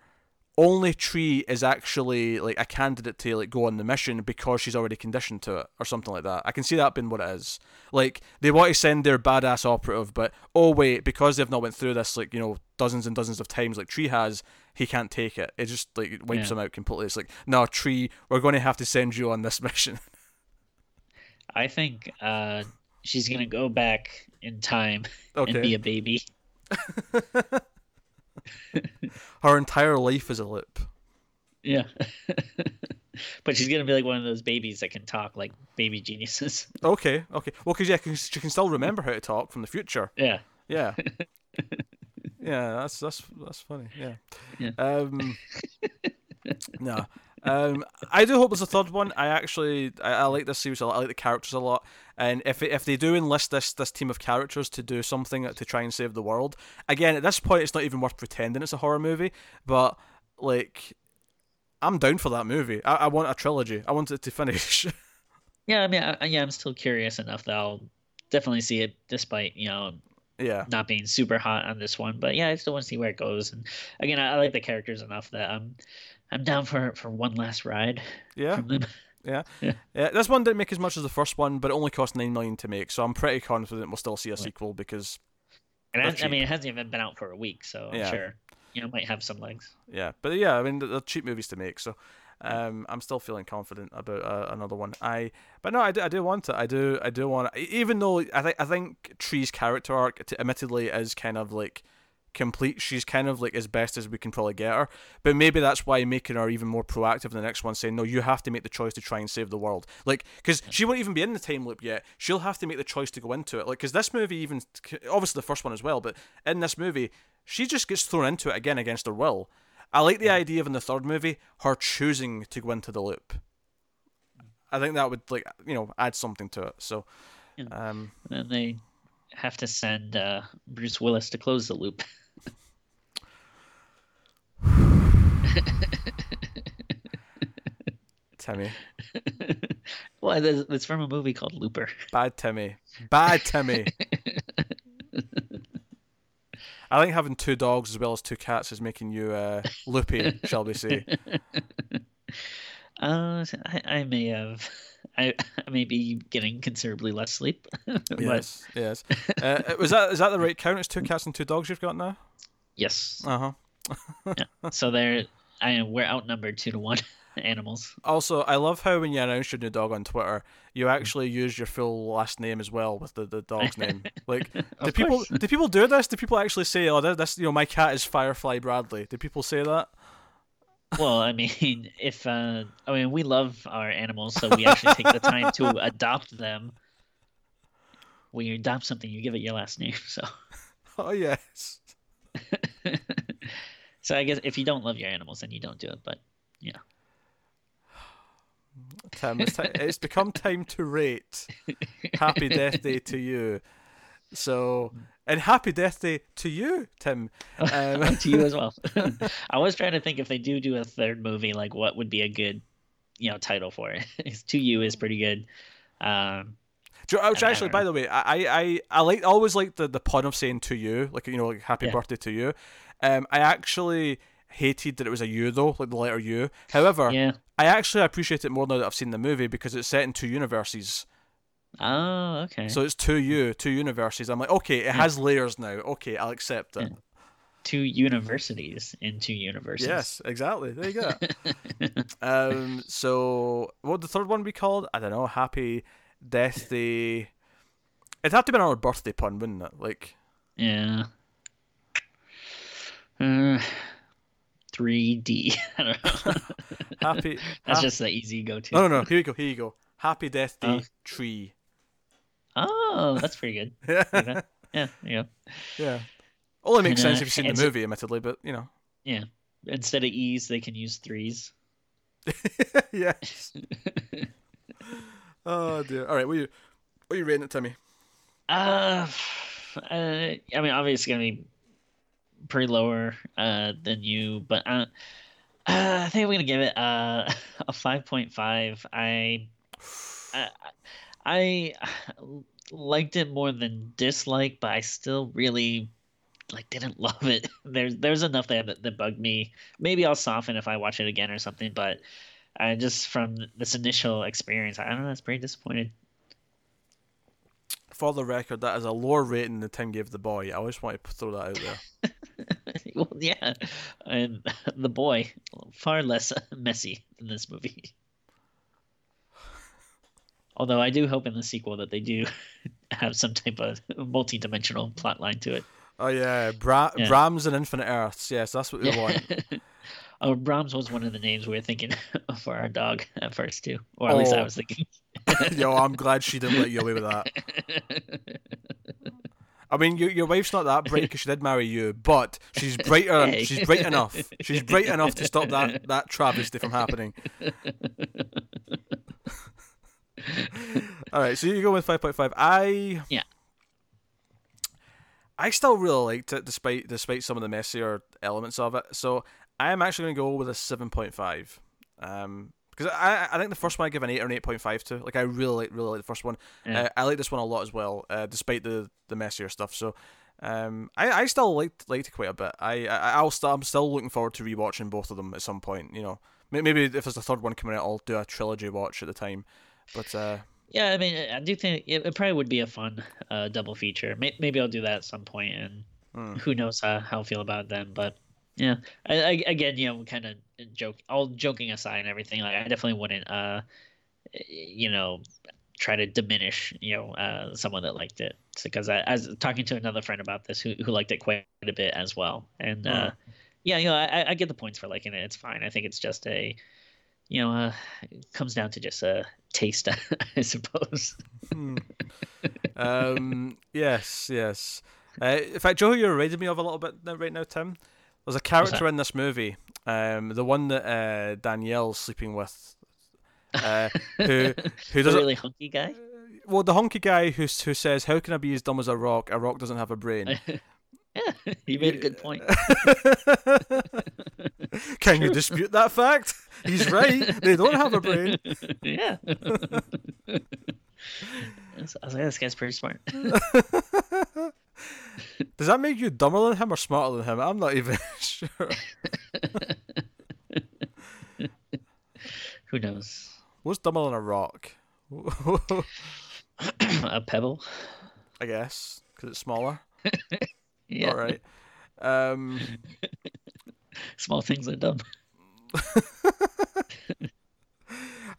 only Tree is actually like a candidate to like go on the mission because she's already conditioned to it or something like that. I can see that being what it is. Like they want to send their badass operative, but oh wait, because they've not went through this like you know dozens and dozens of times like Tree has, he can't take it. It just like wipes Yeah. him out completely. It's like no Tree, we're going to have to send you on this [LAUGHS] mission. I think uh, she's gonna go back in time and be a baby. [LAUGHS] her entire life is a loop. Yeah. [LAUGHS] but she's gonna be like one of those babies that can talk like baby geniuses. [LAUGHS] Okay, okay. Well, because yeah, 'cause she can still remember how to talk from the future. yeah. Yeah. [LAUGHS] yeah, that's that's that's funny. Yeah. Yeah. Um. no. Um, I do hope there's a third one. I actually I, I like this series a lot. I like the characters a lot, and if if they do enlist this this team of characters to do something to try and save the world, again at this point it's not even worth pretending it's a horror movie. But like, I'm down for that movie. I, I want a trilogy. I want it to [LAUGHS] finish. Yeah, I mean I, yeah, I'm still curious enough that I'll definitely see it despite, you know, yeah. not being super hot on this one. But yeah, I still want to see where it goes. And again, I, I like the characters enough that I'm I'm down for for one last ride Yeah. Yeah. Yeah. yeah. This one didn't make as much as the first one, but it only cost nine million to make, so I'm pretty confident we'll still see a sequel because And I, I mean, it hasn't even been out for a week, so I'm Yeah. sure you know might have some legs. yeah. But yeah, I mean they're cheap movies to make, so um, I'm still feeling confident about uh, another one. I but no, I do, I do want it. I do I do want it. even though I think I think Tree's character arc, t- admittedly, is kind of like complete. She's kind of like as best as we can probably get her. But maybe that's why making her even more proactive in the next one, saying no, you have to make the choice to try and save the world. Like, because she won't even be in the time loop yet. She'll have to make the choice to go into it. Like, because this movie even obviously the first one as well, but in this movie, she just gets thrown into it again against her will. I like the idea of in the third movie her choosing to go into the loop. I think that would like you know add something to it. So, um, And then they have to send uh, Bruce Willis to close the loop. [LAUGHS] [LAUGHS] Timmy, well, it's from a movie called Looper. bad Timmy, bad Timmy. I think having two dogs as well as two cats is making you uh, loopy, shall we say? [LAUGHS] Uh, I, I may have, I, I may be getting considerably less sleep. [LAUGHS] Yes, yes. Uh, was that is that the right count? It's two cats and two dogs you've got now. yes, Uh huh. yeah. so they're, I am we're outnumbered two to one [LAUGHS] animals. Also, I love how when you announce your new dog on Twitter, you actually use your full last name as well with the, the dog's name. [LAUGHS] Like, do Of people course. do people do this? Do people actually say, "Oh, this, this you know, my cat is Firefly Bradley"? Do people say that? Well, I mean, [LAUGHS] if uh, I mean, we love our animals, so we actually take the time to adopt them. When you adopt something, you give it your last name. So, Oh yes. So I guess if you don't love your animals, then you don't do it. But yeah. Tim, it's, it's become time to rate. Happy Death Day 2U. So, and Happy Death Day to you, Tim. [LAUGHS] Um, [LAUGHS] to you as well. [LAUGHS] I was trying to think if they do do a third movie, like what would be a good, you know, title for it. to you is pretty good. Um, you- Which actually, by the way, I I I, I like always like the, the pun of saying to you, like you know, like happy Yeah. birthday to you. Um, I actually hated that it was a U though, like the letter U. However, yeah. I actually appreciate it more now that I've seen the movie because it's set in two universes. Oh, okay. So it's two U, two universes. I'm like, okay, it has layers now. Okay, I'll accept it. Yeah. two universities in two universes. Yes, exactly. There you go. [LAUGHS] um, so what the third one be called? I don't know. Happy Death Day. It'd have to be another birthday pun, wouldn't it? Like, Yeah. Uh, 3D. [LAUGHS] I don't know. [LAUGHS] happy. [LAUGHS] That's hap- just the easy go to. No, no, no. Here you go. Here you go. Happy Death Day Oh. tree. Oh, that's pretty good. Yeah, Yeah, yeah. yeah. Only makes And, sense uh, if you've seen the movie, admittedly, but you know. Yeah. Instead of E's, they can use threes. yes. Oh dear. All right. What are you? What are you rating it, Timmy? Uh, uh, I mean, obviously it's gonna be pretty lower uh than you, but uh, uh I think I'm gonna give it uh, [LAUGHS] a five point five. I, I I liked it more than dislike, but I still really like didn't [LAUGHS] love it. There's there's enough there that, that bugged me. Maybe I'll soften if I watch it again or something, but I just from this initial experience, I don't know. I was pretty disappointed. For the record, that is a lower rating than Tim gave the boy. I always want to throw that out there. [LAUGHS] [LAUGHS] well, yeah, and [LAUGHS] the boy far less [LAUGHS] messy than this movie. Although I do hope in the sequel that they do have some type of multi-dimensional plot line to it. Oh yeah, Bra- yeah. Brahms and Infinite Earths. Yes, that's what we want. oh, Brahms was one of the names we were thinking for our dog at first too, or at oh. least I oh. was thinking. Yo, I'm glad she didn't let you away with that. I mean, your your wife's not that bright because she did marry you, but she's [LAUGHS] brighter. Hey. She's bright enough. She's bright enough to stop that [LAUGHS] that travesty from happening. [LAUGHS] All right, so you go with five point five. I yeah. I still really liked it, despite despite some of the messier elements of it. So I am actually going to go with a seven point five. Um, because I I think the first one I give an eight or an eight point five to. Like I really like really like the first one. Yeah. Uh, I like this one a lot as well, uh, despite the the messier stuff. So. Um, I, I still liked liked it quite a bit. I, I I'll still I'm still looking forward to rewatching both of them at some point. You know, maybe if there's a third one coming out, I'll do a trilogy watch at the time. But uh, yeah, I mean, I do think it, it probably would be a fun uh, double feature. Maybe I'll do that at some point, and hmm. who knows how, how I feel about them. But yeah, I, I, again, you know, kind of joke, all joking aside and everything, like I definitely wouldn't, uh, you know, try to diminish, you know, uh, someone that liked it. Because I, I, was talking to another friend about this who, who liked it quite a bit as well, and uh, yeah, you know, I, I get the points for liking it. It's fine. I think it's just a you know, uh, it comes down to just a taste, [LAUGHS] I suppose. hmm. [LAUGHS] um, yes, yes. Uh, in fact, Joe, you're reminding me of a little bit right now, Tim. There's a character in this movie, um, the one that uh, Danielle's sleeping with, uh, [LAUGHS] who who does a really hunky guy. Well, the honky guy who who says, "How can I be as dumb as a rock? A rock doesn't have a brain." [LAUGHS] Yeah, you made a good point. [LAUGHS] Can you dispute that fact? He's right. They don't have a brain. Yeah. I was like, this guy's pretty smart. [LAUGHS] Does that make you dumber than him or smarter than him? I'm not even [LAUGHS] sure. [LAUGHS] Who knows? What's dumber than a rock? [CLEARS THROAT] a pebble. I guess because it's smaller. Yeah. All right. Um, Small things are dumb.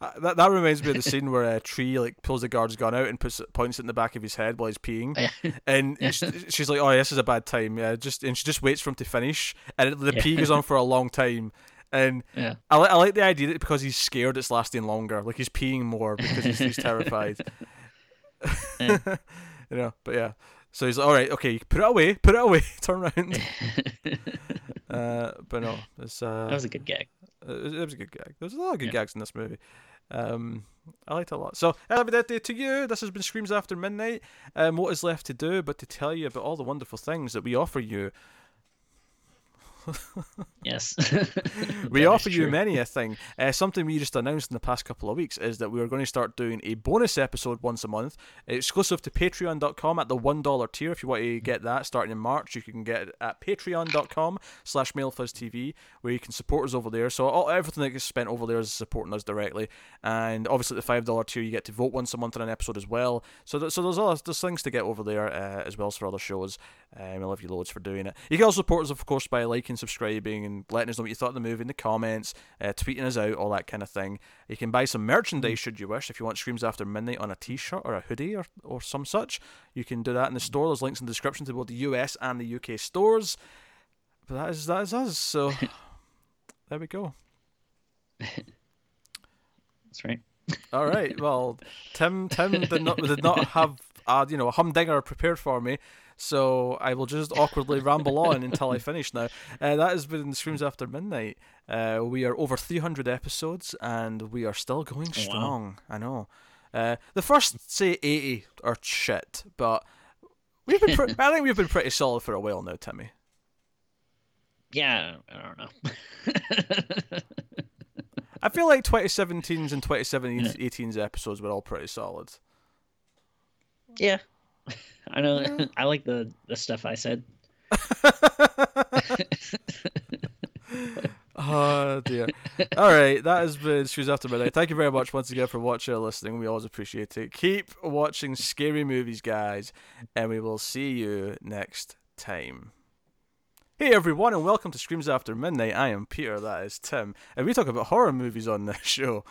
Uh, that that reminds me of the scene where a tree like pulls the guard's gun out and puts points it in the back of his head while he's peeing, and [LAUGHS] she's like, "Oh, this is a bad time." Yeah, just and she just waits for him to finish, and the yeah. pee goes on for a long time. And yeah. I, I like the idea that because he's scared, it's lasting longer. Like he's peeing more because he's, he's terrified. [LAUGHS] [LAUGHS] You know, but yeah. So he's like, all right, okay, put it away, put it away, turn around. Uh, but no, it's uh, that was a good gag. It, it was a good gag. There's a lot of good yeah. gags in this movie. Um, I liked it a lot. So, happy birthday to you. This has been Screams After Midnight. Um, what is left to do but to tell you about all the wonderful things that we offer you yes. [LAUGHS] we offer you many a thing. Uh, something we just announced in the past couple of weeks is that we are going to start doing a bonus episode once a month, exclusive to patreon.com at the $1 tier. If you want to get that starting in March, you can get it at patreon.com slash mailfuzztv, where you can support us over there. So all, everything that gets spent over there is supporting us directly. And obviously, the $5 tier, you get to vote once a month on an episode as well. So, th- so there's, all, there's things to get over there uh, as well as for other shows. Um, I love you loads for doing it. You can also support us, of course, by liking, subscribing, and letting us know what you thought of the movie in the comments, uh, tweeting us out, all that kind of thing. You can buy some merchandise should you wish. If you want Screams After Midnight on a t shirt or a hoodie or, or some such, you can do that in the store. There's links in the description to both the US and the UK stores. But that is, that is us. So [LAUGHS] there we go. That's right. All right. Well, Tim Tim did not did not [LAUGHS] have a you know a humdinger prepared for me, so I will just awkwardly ramble on until I finish now. Uh, that has been Screams After Midnight. Uh, we are over 300 episodes and we are still going strong. Wow. I know. Uh, the first, say, 80 are shit, but we've been pre- I think we've been pretty solid for a while now, Timmy. Yeah, I don't know. [LAUGHS] I feel like 2017's and 2018's episodes were all pretty solid. Yeah, [LAUGHS] I know. [LAUGHS] I like the the stuff I said. [LAUGHS] oh dear. All right, that has been Screams After Midnight. Thank you very much once again for watching or listening. We always appreciate it. Keep watching scary movies, guys, and we will see you next time. Hey everyone, and welcome to Screams After Midnight. I am Peter, that is Tim, and we talk about horror movies on this show.